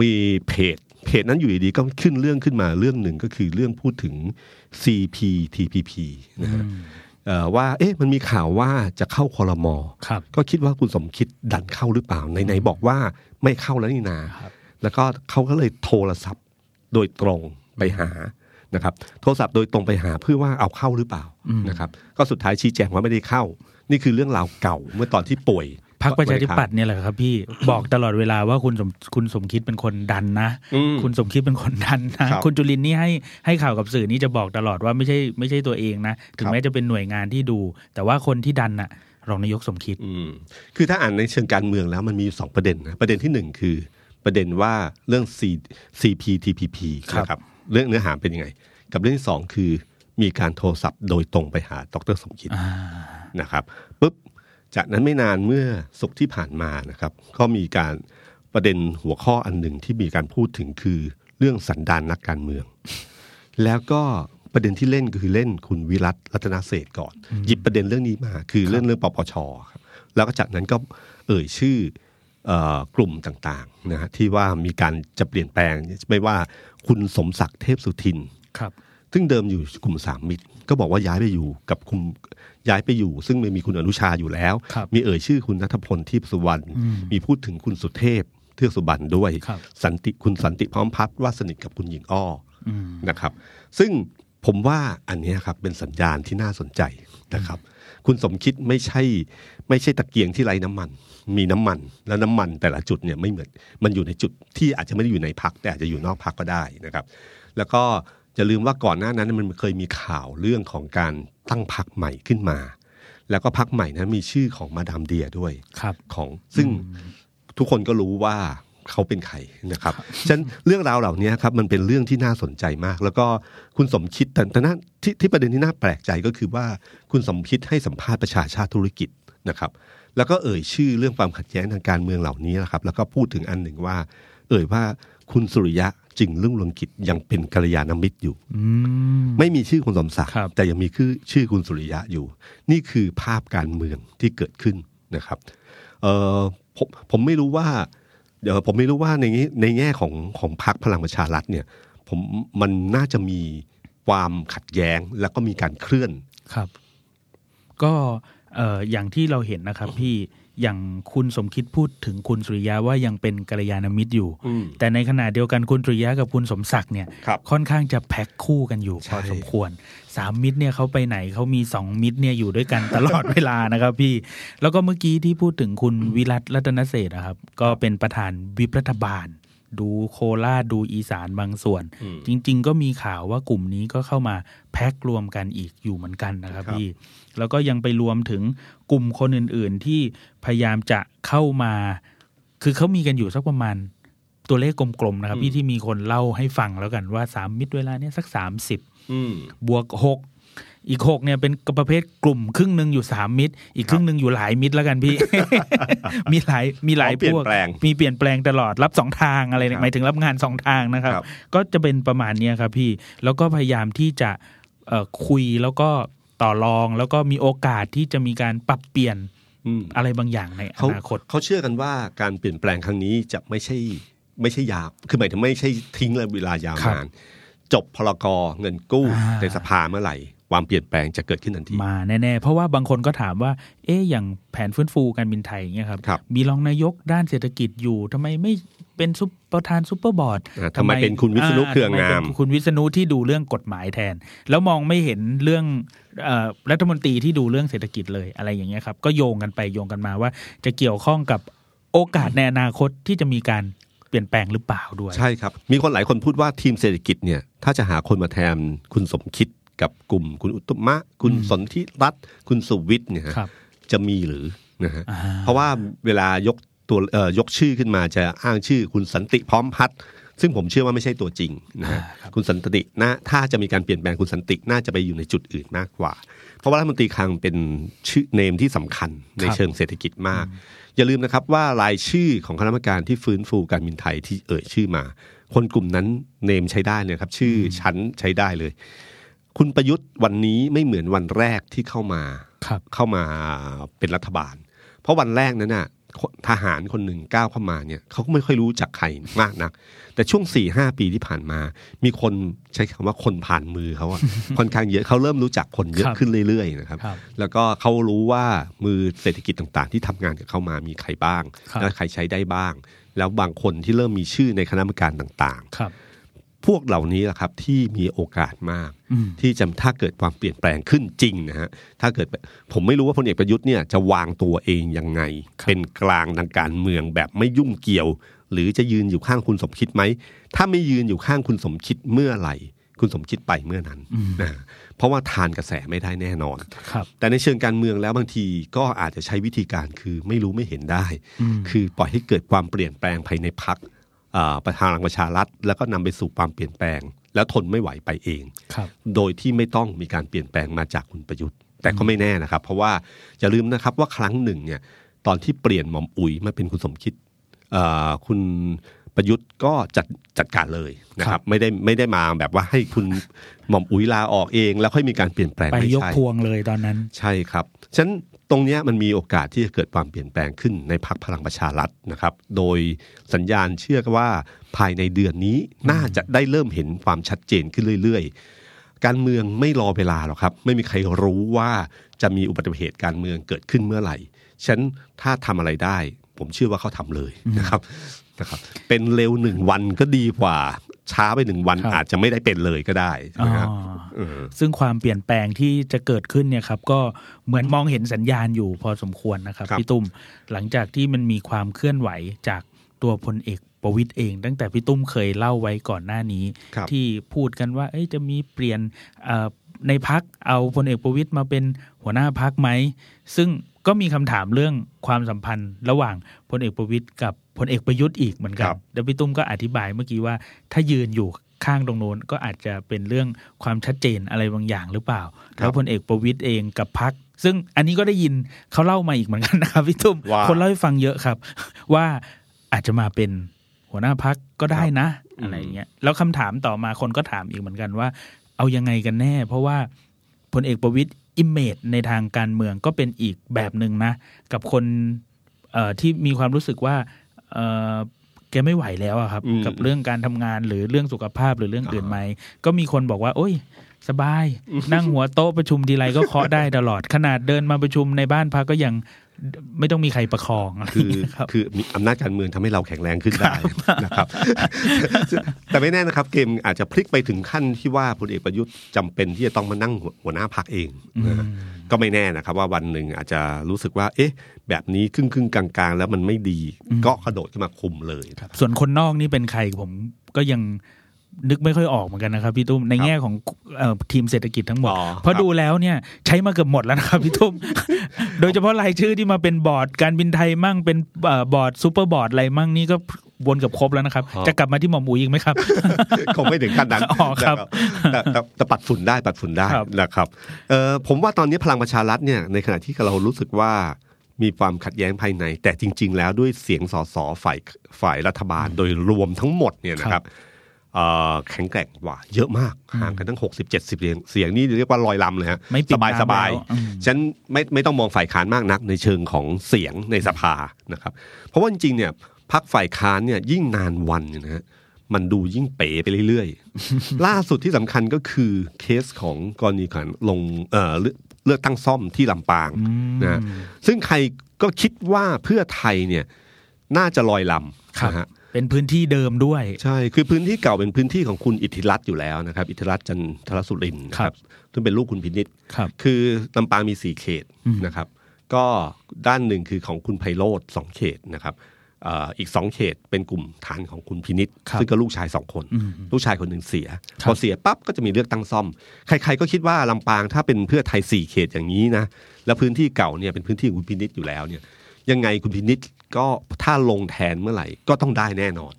B: มีเพจเพจนั้นอยู่ดีๆก็ขึ้นเรื่องขึ้นมาเรื่องหนึ่งก็คือเรื่องพูดถึง CPTPP นะฮะเอ่อว่าเอ๊ะมันมีข่าวว่าจะเข้าคอรมอ
A: ครับ
B: ก็คิดว่าคุณสมคิดดันเข้าหรือเปล่าไหนๆบอกว่าไม่เข้าแล้วนี่นา
A: ครับ
B: แล้วก็เขาก็เลยโทรศัพท์โดยตรงไปหานะครับ โทรศัพท์โดยตรงไปหาเพื่อว่าเอาเข้าหรือเปล่านะครับ ก็สุดท้ายชี้แจงว่าไม่ได้เข้า นี่คือเรื่องราวเก่าเมื่อตอนที่ป่วย
A: พรรคประชาธิปัตย์เนี่ยแหละครับ พี่บอกตลอดเวลาว่าคุณสมคุณสมคิดเป็นคนดันนะ
B: อืม
A: คุณสมคิดเป็นคนดันนะ
B: ครับ
A: คุณจุลินนี่ให้ให้ข่าวกับสื่อนี่จะบอกตลอดว่าไม่ใช่ไม่ใช่ตัวเองนะ ถึ
B: ค
A: ง
B: รับ
A: แม้จะเป็นหน่วยงานที่ดู แต่ว่าคนที่ดันน่ะรองนายกสมคิด
B: อืมคือถ้าอ่านในเชิงการเมืองแล้วมันมีสองประเด็นนะประเด็นที่หนึ่งคือประเด็นว่าเรื่อง C CPTPP
A: ครับ
B: นะครับเรื่องเนื้อหาเป็นยังไง กับเรื่องที่สองคือมีการโทรศัพท์โดยตรงไปหาดรสมคิด
A: อ่า
B: นะครับปุ๊บ จากนั้นไม่นานเมื่อสุกร์ที่ผ่านมานะครับ ก็มีการประเด็นหัวข้ออันหนึ่งที่มีการพูดถึงคือเรื่องสันดานนักการเมือง แล้วก็ประเด็นที่เล่นก็คือเล่นคุณวิรัตรัตนเศรษฐ์ก่อน หยิบประเด็นเรื่องนี้มา คือเรื่องเรื่องปปชครับแล้วก็จากนั้นก็เอ่ยชื่อเอ่อกลุ่มต่างๆนะฮะที่ว่ามีการจะเปลี่ยนแปลงไม่ว่าคุณสมศักดิ์เทพสุทิน
A: ครับ
B: ซึ่งเดิมอยู่กลุ่มสามมิตร ก็บอกว่าย้ายไปอยู่กับคุณ ย้ายไปอยู่ ซึ่งไม่มีคุณอนุชาอยู่แล้ว
A: ครับ
B: มีเอ่ยชื่อคุณนัทพลที่สุวรรณมีพูดถึงคุณสุเทพเทือกสุบรรณด้วย
A: ครับ
B: สันติคุณสันติพร้อมพัฒน์ว่าสนิทกับคุณหญิงอ้ออ
A: อืม
B: นะครับ ซึ่งผมว่าอันเนี้ยครับเป็นสัญญาณที่น่าสนใจนะครับ คุณสมคิดไม่ใช่ ไม่ใช่ตะเกียงที่ไร้น้ำมัน มีน้ำมัน แล้วน้ำมันแต่ละจุดเนี่ยไม่เหมือนมันอยู่ในจุดที่อาจจะไม่ได้อยู่ในพักแต่อาจจะอยู่นอกพักก็ได้นะครับ แล้วก็ จะลืมว่าก่อนหน้านั้นมันเคยมีข่าวเรื่องของการตั้งพักใหม่ขึ้นมา แล้วก็พักใหม่นั้นมีชื่อของมาดามเดียด้วย
A: ครับ
B: ของซึ่งทุกคนก็รู้ว่าเขาเป็นใครนะครับฉะนั้นเรื่องราวเหล่านี้ครับมันเป็นเรื่องที่น่าสนใจมาก แล้วก็คุณสมคิดแต่แต่น่าที่ที่ประเด็นที่น่าแปลกใจก็คือว่าคุณสมคิดให้สัมภาษณ์ประชาชาติธุรกิจนะครับ แล้วก็เอ่ยชื่อเรื่องความขัดแย้งทางการเมืองเหล่านี้นะครับ แล้วก็พูดถึงอันหนึ่งว่า เอ่ยว่า คุณสุริยะจึงรุ่งเรืองกิจยังเป็นกัลยาณมิตรอยู่
A: อืม
B: ไม่มีชื่อคุณสมศักดิ์
A: ครับ
B: แต่ยังมีชื่อชื่อคุณสุริยะอยู่ นี่คือภาพการเมืองที่เกิดขึ้นนะครับเออผมผมไม่รู้ว่าเดี๋ยวผมไม่รู้ว่าในนี้ในแง่ของของพรรคพลังประชารัฐเนี่ย ผมมันน่าจะมีความขัดแย้งแล้วก็มีการเคลื่อน
A: ครับ ก็เอ่ออย่างที่เราเห็นนะครับพี่ อย่างคุณสมคิดพูดถึงคุณสุริยะว่ายังเป็นกัลยาณมิตรอยู่
B: อืม
A: แต่ในขณะเดียวกันคุณสุริยะกับคุณสมศักดิ์เนี่ย
B: ครับ
A: ค่อนข้างจะแพ็คคู่กันอยู่
B: ใช่
A: พอสมควรสามมิตรเนี่ยเขาไปไหนเขามีสองมิตรเนี่ยอยู่ด้วยกันตลอดเวลานะครับพี่ แล้วก็เมื่อกี้ที่พูดถึงคุณวิรัตรัตนเศรษฐ์นะครับ ก็เป็นประธานวิปรัฐบาล ดูโคราชดูอีสานบางส่วน
B: อืม
A: จริง ๆ ก็มีข่าวว่ากลุ่มนี้ก็เข้ามาแพ็ครวมกันอีกอยู่เหมือนกันนะครับ
B: ครับ
A: พี่ แล้วก็ยังไปรวมถึงกลุ่มคนอื่น ๆ ที่พยายามจะเข้ามา คือเขามีกันอยู่สักประมาณตัวเลขกลม ๆ นะครับ พี่ที่มีคนเล่าให้ฟังแล้วกันว่าสามมิตรเวลาเนี้ยสักสามสิบ
B: อืม
A: บวกหกอีกหกเนี่ยเป็นประเภทกลุ่มครึ่งหนึ่งอยู่สามมิตร อีกครึ่งหนึ่งอยู่หลายมิตรแล้วกันพี่ มีหลายมีหลาย
B: อ๋อเปลี่
A: พ
B: ยน
A: วก
B: แปลง
A: มีเปลี่ยนแปลงตลอดรับสองทางอะไรเนี่ย
B: ครับ
A: หมายถึงรับงานสองทางนะครับ
B: ครับ
A: ก็จะเป็นประมาณเนี้ยครับพี่แล้วก็พยายามที่จะเอ่อคุยแล้วก็ ต่อรอง แล้วก็มีโอกาสที่จะมีการปรับเปลี่ยน
B: อืม
A: อะไรบางอย่างในอ
B: เขา
A: นาคต
B: เขาเชื่อกันว่าการเปลี่ยนแปลงครั้งนี้จะไม่ใช่ไม่ใช่ยาวคือหมายถึงไม่ใช่ทิ้งระยะเวลายาว
A: ครับ
B: นานจบพ.ร.ก.เงินกู้
A: อ่า
B: ในสภาเมื่อไหร่ ความเปลี่ยนแปลงจะเกิดขึ้นทันที
A: มาแน่ๆ เพราะว่าบางคนก็ถามว่า เอ๊ะอย่างแผนฟื้นฟูการบินไทยอย่างเงี้ยครับ
B: ครับ
A: มีรองนายกด้านเศรษฐกิจอยู่ทำไมไม่เป็นซุปประธานซุปเปอร์บอร์ด
B: อ่าทำไมเป็นคุณวิษณุเครืองาม
A: ทำไเป็นคุณวิษณุที่ดูเรื่องกฎหมายแทน แล้วมองไม่เห็นเรื่องเอ่อรัฐมนตรีที่ดูเรื่องเศรษฐกิจเลยอะไรอย่างเงี้ยครับ ก็โยงกันไปโยงกันมาว่า จะเกี่ยวข้องกับโอกาสในอนาคตที่จะมีการเปลี่ยนแปลงหรือเปล่าด้วย
B: ใช่ครับ มีคนหลายคนพูดว่าทีมเศรษฐกิจเนี่ยถ้าจะหาคนมาแทนคุณสมคิด กับกลุ่มคุณอุตตมะ คุณสนธิรัตน์คุณสุวิทย์เนี่ยฮะ
A: ครับ
B: จะมีหรือนะฮะ
A: อ่า
B: เพราะว่าเวลายกตัวเอ่อยกชื่อขึ้นมาจะอ้างชื่อคุณสันติพร้อมพัฒน์ซึ่งผมเชื่อว่าไม่ใช่ตัวจริงนะฮะ
A: อ่าครับ
B: คุณสันตินะถ้าจะมีการเปลี่ยนแปลงคุณสันติน่าจะไปอยู่ในจุดอื่นมากกว่า เพราะว่ารัฐมนตรีคลังเป็นชื่อเนมที่สำคัญใน
A: ครับ
B: เชิงเศรษฐกิจมาก อย่าลืมนะครับว่ารายชื่อของคณะกรรมการที่ฟื้นฟูการบินไทยที่เอ่ยชื่อมา คนกลุ่มนั้นเนมใช้ได้เลยครับ ชื่อชั้นใช้ได้เลย คุณประยุทธ์วันนี้ไม่เหมือนวันแรกที่เข้ามา
A: ครับ
B: เข้ามาเป็นรัฐบาล เพราะวันแรกนั้นน่ะทหารคนหนึ่งก้าวเข้ามาเนี่ยเขาก็ไม่ค่อยรู้จักใครมากนัก แต่ช่วง4ี่หปีที่ผ่านมา มีคนใช้คำว่าคนผ่านมือเขาอะค่อนข้างเยอะเขาเริ่มรู้จักคนเยอะ
A: ครับ
B: ขึ้นเรื่อยๆนะครับ
A: ครับ
B: แล้วก็เขารู้ว่ามือเศรษฐกิจต่างๆ ที่ทำงานกับเขามามีใครบ้าง
A: ครับ
B: และใครใช้ได้บ้าง แล้วบางคนที่เริ่มมีชื่อในคณะกรรมการต่าง
A: ครับ
B: ๆ พวกเหล่านี้แหละครับที่มีโอกาสมาก
A: อืม
B: ที่จะถ้าเกิดความเปลี่ยนแปลงขึ้นจริงนะฮะถ้าเกิดผมไม่รู้ว่าพลเอกประยุทธ์เนี่ยจะวางตัวเองยังไง
A: ครับ
B: เป็นกลางทางการเมืองแบบไม่ยุ่งเกี่ยว หรือจะยืนอยู่ข้างคุณสมคิดไหมถ้าไม่ยืนอยู่ข้างคุณสมคิดเมื่อไหร่ คุณสมคิดไปเมื่อนั้นนะเพราะว่าทานกระแสไม่ได้แน่นอน
A: ครับ
B: แต่ในเชิงการเมืองแล้วบางทีก็อาจจะใช้วิธีการคือไม่รู้ไม่เห็นได้
A: อืม
B: คือปล่อยให้เกิดความเปลี่ยนแปลงภายในพัก ประธานประชารัฐแล้วก็นำไปสู่ความเปลี่ยนแปลง แล้วทนไม่ไหวไปเอง
A: ครับ
B: โดยที่ไม่ต้องมีการเปลี่ยนแปลงมาจากคุณประยุทธ์ แต่ก็ไม่แน่นะครับ เพราะว่าอย่าลืมนะครับว่าครั้งหนึ่งเนี่ยตอนที่เปลี่ยนหม่อมอุ๋ยมาเป็นคุณสมคิดเอ่อคุณประยุทธ์ก็จัดจัดการเลยนะค
A: ครั
B: รับบไม่ได้ไม่ได้มาแบบว่าให้คุณหม่อมอุ๋ยลาออกเอง แล้วค่อยมีการเปลี่ยนแปลง
A: ไป
B: ไม่
A: ยก
B: ใช่
A: พวงเลยตอนนั้น
B: ใช่ครับฉะนั้น ตรงนี้มันมีโอกาสที่จะเกิดความเปลี่ยนแปลงขึ้นในพักพลังประชารัฐนะครับ โดยสัญญาณเชื่อกว่าภายในเดือนนี้น่าจะได้เริ่มเห็นความชัดเจนขึ้นเรื่อยๆ การเมืองไม่รอเวลาหรอกครับ ไม่มีใครรู้ว่าจะมีอุบัติเหตุการเมืองเกิดขึ้นเมื่อไหร่ฉันถ้าทำอะไรได้ ผมเชื่อว่าเขาทำเลยนะครับนะครับ เป็นเร็วหนึ่งวันก็ดีกว่า ช้าไปหนึ่งวัน
A: ครับ
B: อาจจะไม่ได้เป็นเลยก็ได้ใช่ไหมครับ
A: อ๋อ
B: เออ
A: ซึ่งความเปลี่ยนแปลงที่จะเกิดขึ้นเนี่ยครับก็เหมือนมองเห็นสัญญาณอยู่พอสมควรนะครับ
B: ครับ
A: พี่ตุ้มหลังจากที่มันมีความเคลื่อนไหวจากตัวพลเอกประวิตยเอง ตั้งแต่พี่ตุ้มเคยเล่าไว้ก่อนหน้านี้
B: ครับ
A: ที่พูดกันว่าเอ้ยจะมีเปลี่ยนเอ่อในพักเอาพลเอกประวิตยมาเป็นหัวหน้าพักไหมซึ่ง ก็มีคำถามเรื่องความสัมพันธ์ ระหว่างพลเอกประวิตยกับพลเอกประยุทธ์อีกเหมือนกั
B: คนรับ
A: แล้วพี่ตุ้มก็อธิบายเมื่อกี้ว่า ถ้ายืนอยู่ข้างตรงโน้นก็อาจจะเป็นเรื่องความชัดเจนอะไรบางอย่างหรือเปล่า แล้วพลเอกประวิตยเองกับพักซึ่งอันนี้ก็ได้ยินเขาเล่ามาอีกเหมือนกันนะครับพี่ตุ้ม
B: ว่า
A: คนเล่าให้ฟังเยอะครับ ว่าอาจจะมาเป็นหัวหน้าพรรคก็ได้นะ
B: อืม
A: อะไรอย่างเงี้ยแล้วคำถามต่อมาคนก็ถามอีกเหมือนกันว่า เอายังไงกันแน่ เพราะว่าพลเอกประวิตร image ในทางการเมืองก็เป็นอีกแบบหนึ่งนะ กับคนเอ่อที่มีความรู้สึกว่าเอ่อแกไม่ไหวแล้วอะครับ
B: อืม
A: กับเรื่องการทำงานหรือเรื่องสุขภาพหรือเรื่องอื่นไหมก็มีคนบอกว่า โอ้ย สบาย นั่งหัวโต๊ะประชุมทีไรก็เคาะได้ตลอดขนาดเดินมาประชุมในบ้านพักก็ยัง ไม่ต้องมีใครประคองอะไร
B: คือ
A: อย่างเงี้ยครับ
B: คือมีอำนาจการเมืองทำให้เราแข็งแรงขึ้นได้นะครับ แต่ไม่แน่นะครับ เกมอาจจะพลิกไปถึงขั้นที่ว่าพลเอกประยุทธ์จำเป็นที่จะต้องมานั่งหัวหัวหน้าพักเองนะฮะก็ไม่แน่นะครับ ว่าวันหนึ่งอาจจะรู้สึกว่า เอ๊ะ แบบนี้ครึ่งครึ่งๆกลางๆ แล้วมันไม่ดี ก็กระโดดขึ้นมาคุมเลย
A: ครับส่วนคนนอกนี่เป็นใครผมก็ยัง นึกไม่ค่อยออกเหมือนกันนะครับพี่ตุ้มในแง่ของเอ่อทีมเศรษฐกิจทั้งหมด
B: อ๋อ
A: เพราะ
B: ครับ
A: ดูแล้วเนี่ยใช้มาเกือบหมดแล้วนะครับพี่ตุ้มโดยเฉพาะรายชื่อที่มาเป็นบอร์ดการบินไทยมั่งเป็นเอ่อบอร์ดซูเปอร์บอร์ดอะไรมั่งนี่ก็วนเกือบครบแล้วนะครับ จะกลับมาที่หม่อมอุ๋ยอีกไหมครับ
B: คงไม่ถึงขั้นนั้น
A: อ๋อครับ
B: แต่แต่แต่ปัดฝุ่นได้ปัดฝุ่นได้
A: ครับ
B: นะครับเออผมว่าตอนนี้พลังประชารัฐเนี่ยในขณะที่เรารู้สึกว่ามีความขัดแย้งภายใน แต่จริง ๆ แล้วด้วยเสียงสสฝ่ายฝ่ายรัฐบาลโดยรวมทั้งหมดเนี่ยนะครับเอ่อ แข็งแกร่งกว่า เยอะมากห่างกันทั้ง 60 70เสียงเสียงนี่เรียกว่าลอยลำเลยฮะ
A: ไม่ปิ
B: ส
A: ด
B: บาย
A: น้ำ
B: สบาย
A: แล้วอืม
B: ฉันไม่ไม่ต้องมองฝ่ายค้านมากนักในเชิงของเสียงในสภานะครับ เพราะว่าจริงๆเนี่ยพักฝ่ายค้านเนี่ยยิ่งนานวันเนี่ยนะฮะมันดูยิ่งเป๋ไปเรื่อยๆ ล่าสุดที่สำคัญก็คือเคสของกรณีการลงเอ่อเลือกเลือกตั้งซ่อมที่ลำปางนะฮะซึ่งใครก็คิดว่าเพื่อไทยเนี่ยน่าจะลอยลำ
A: ครับ
B: นะฮะ
A: เป็นพื้นที่เดิมด้วย
B: ใช่คือพื้นที่เก่าเป็นพื้นที่ของคุณอิทธิรัตน์อยู่แล้วนะครับ อิทธิรัตน์จันทรสุรินทร์นะค
A: ครั
B: รับบซึ่งเป็นลูกคุณพินิษ
A: ครับ
B: คือลำปางมีสี่เขตนะครับ ก็ด้านหนึ่งคือของคุณไพโรธสองเขตนะครับเอ่ออีกสองเขตเป็นกลุ่มฐานของคุณพินิษ
A: ครับ
B: ซึ่งก็ลูกชายสองคน
A: อืม
B: ลูกชายคนหนึ่งเสีย
A: ครับ
B: พอเสียปั๊บก็จะมีเลือกตั้งซ่อม ใครๆก็คิดว่าลำปางถ้าเป็นเพื่อไทยสี่เขตอย่างนี้นะ แล้วพื้นที่เก่าเนี่ยเป็นพื้นที่ของคุณพินิษอยู่แล้วเนี่ย ยังไงคุณพินิษก็ถ้าลงแทนเมื่อไหร่ก็ต้องได้แน่นอน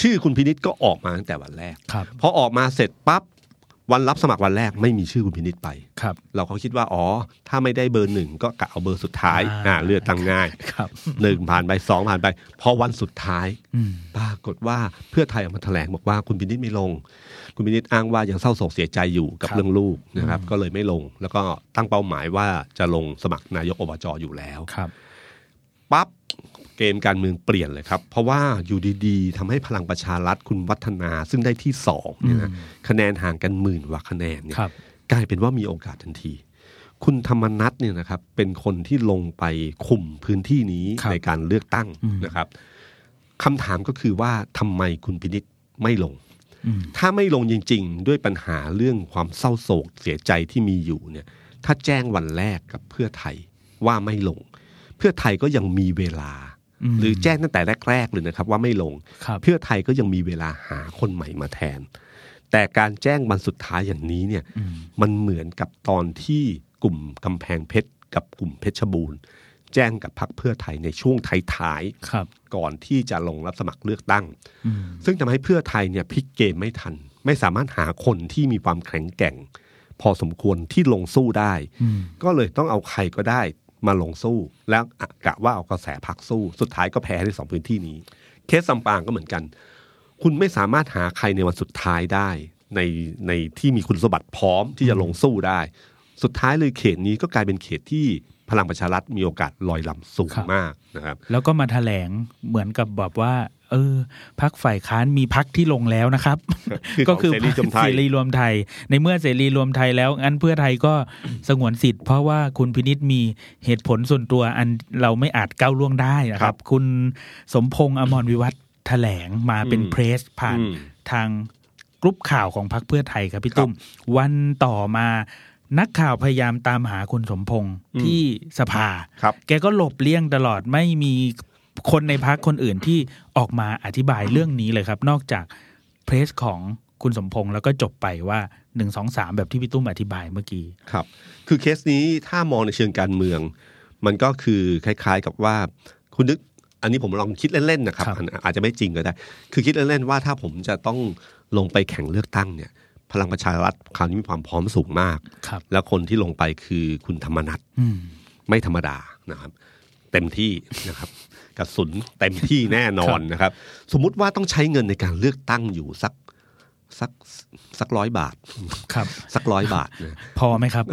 B: ชื่อคุณพินิษก็ออกมาตั้งแต่วันแรก
A: ครับ
B: พอออกมาเสร็จปั๊บวันรับสมัครวันแรกไม่มีชื่อคุณพินิษไป
A: ครับ
B: เราก็คิดว่าอ๋อ ถ้าไม่ได้เบอร์หนึ่งก็กะเอาเบอร์สุดท้าย
A: อ่า
B: อ่าเลือกตั้งง่าย
A: ครับ
B: หนึ่งผ่านไปสองผ่านไป พอวันสุดท้าย
A: อืม
B: ปรากฏว่าเพื่อไทยออกมาแถลงบอกว่าคุณพินิษไม่ลง คุณพินิษอ้างว่ายังเศร้าโศกเสียใจอยู่กับ
A: ครับ
B: เรื่องลูกนะครับ ก็เลยไม่ลง แล้วก็ตั้งเป้าหมายว่าจะลงสมัครนายกอบจอยู่แล้ว
A: ครับ
B: ปั๊บเกมการเมืองเปลี่ยนเลยครับ เพราะว่าอยู่ดีๆทำให้พลังประชารัฐคุณวัฒนาซึ่งได้ที่สองเนี่ยนะคะแนนห่างกันหมื่นกว่าคะแนนเนี่ย
A: ครับ
B: กลายเป็นว่ามีโอกาสทันที คุณธรรมนัทเนี่ยนะครับเป็นคนที่ลงไปคุมพื้นที่นี้
A: ครับ
B: ในการเลือกตั้ง
A: อืม
B: นะครับคำถามก็คือว่าทำไมคุณพินิษไม่ลง
A: อืม
B: ถ้าไม่ลงจริง ๆ ด้วยปัญหาเรื่องความเศร้าโศกเสียใจที่มีอยู่เนี่ย ถ้าแจ้งวันแรกกับเพื่อไทยว่าไม่ลง เพื่อไทยก็ยังมีเวลา
A: อืม
B: หรือแจ้งตั้งแต่แรกๆเลยนะครับ ว่าไม่ลง
A: ครับ
B: เพื่อไทยก็ยังมีเวลาหาคนใหม่มาแทน แต่การแจ้งวันสุดท้ายอย่างนี้เนี่ย
A: อืม
B: มันเหมือนกับตอนที่กลุ่มกำแพงเพชรกับกลุ่มเพชรบูรณ์ แจ้งกับพรรคเพื่อไทยในช่วงท้าย
A: ครับ
B: ๆก่อนที่จะลงรับสมัครเลือกตั้ง
A: อืม
B: ซึ่งทำให้เพื่อไทยเนี่ยพลิกเกมไม่ทัน ไม่สามารถหาคนที่มีความแข็งแกร่ง พอสมควรที่ลงสู้ได้
A: อืม
B: ก็เลยต้องเอาใครก็ได้ มาลงสู้ แล้วกะว่าเอากระแสพักสู้ สุดท้ายก็แพ้ในสองพื้นที่นี้ เคสซัมปางก็เหมือนกัน คุณไม่สามารถหาใครในวันสุดท้ายได้ ในในที่มีคุณสมบัติพร้อมที่จะลงสู้ได้ สุดท้ายเลยเขตนี้ก็กลายเป็นเขตที่พลังประชารัฐมีโอกาสลอยลำสูง
A: ครับ
B: มากนะครับ
A: แล้วก็มาแถลงเหมือนกับแบบว่า เออพักฝ่ายค้านมีพักที่ลงแล้วนะครับ
B: คือ
A: ก็
B: ของ
A: คือ
B: เสรีรวมไทย
A: เสรีรวมไทย ในเมื่อเสรีรวมไทยแล้วงั้นเพื่อไทยก็สงวนสิทธิ์เพราะว่าคุณพินิษมีเหตุผลส่วนตัวอันเราไม่อาจก้าวล่วงได้นะค
B: ครั
A: รับ
B: บ
A: คุณสมพงษ์อมรวิวัฒน์แถลงมาเป็น
B: อืม
A: เพรสผ่าน
B: อืม
A: ทางกรุ๊ปข่าวของพรรคเพื่อไทยครับพี่ตุ้มวันต่อมานักข่าวพยายามตามหาคุณสมพงษ์
B: อืม
A: ที่สภา
B: ครับ
A: แกก็หลบเลี่ยงตลอดไม่มี คนในพักคนอื่นที่ออกมาอธิบายเรื่องนี้เลยครับ นอกจากเพรสของคุณสมพงษ์แล้วก็จบไปว่าหนึ่งสองสามแบบที่พี่ตุ้มอธิบายเมื่อกี้
B: ครับ คือเคสนี้ถ้ามองในเชิงการเมือง มันก็คือคล้าย ๆกับว่าคุณนึกอันนี้ผมลองคิดเล่นๆนะครับ
A: ครับ
B: อันอาจจะไม่จริงก็ได้ คือคิดเล่นๆว่าถ้าผมจะต้องลงไปแข่งเลือกตั้งเนี่ย พลังประชารัฐคราวนี้มีความพร้อมสูงมาก
A: ครับ
B: แล้วคนที่ลงไปคือคุณธรรมนัฐ
A: อืม
B: ไม่ธรรมดานะครับ เต็มที่นะครับ กระสุนเต็มที่แน่นอนนะครับ สมมุติว่าต้องใช้เงินในการเลือกตั้งอยู่สักสักสักร้อยบาท
A: ครับ
B: สักร้อยบาทนะ
A: พอไหมครับ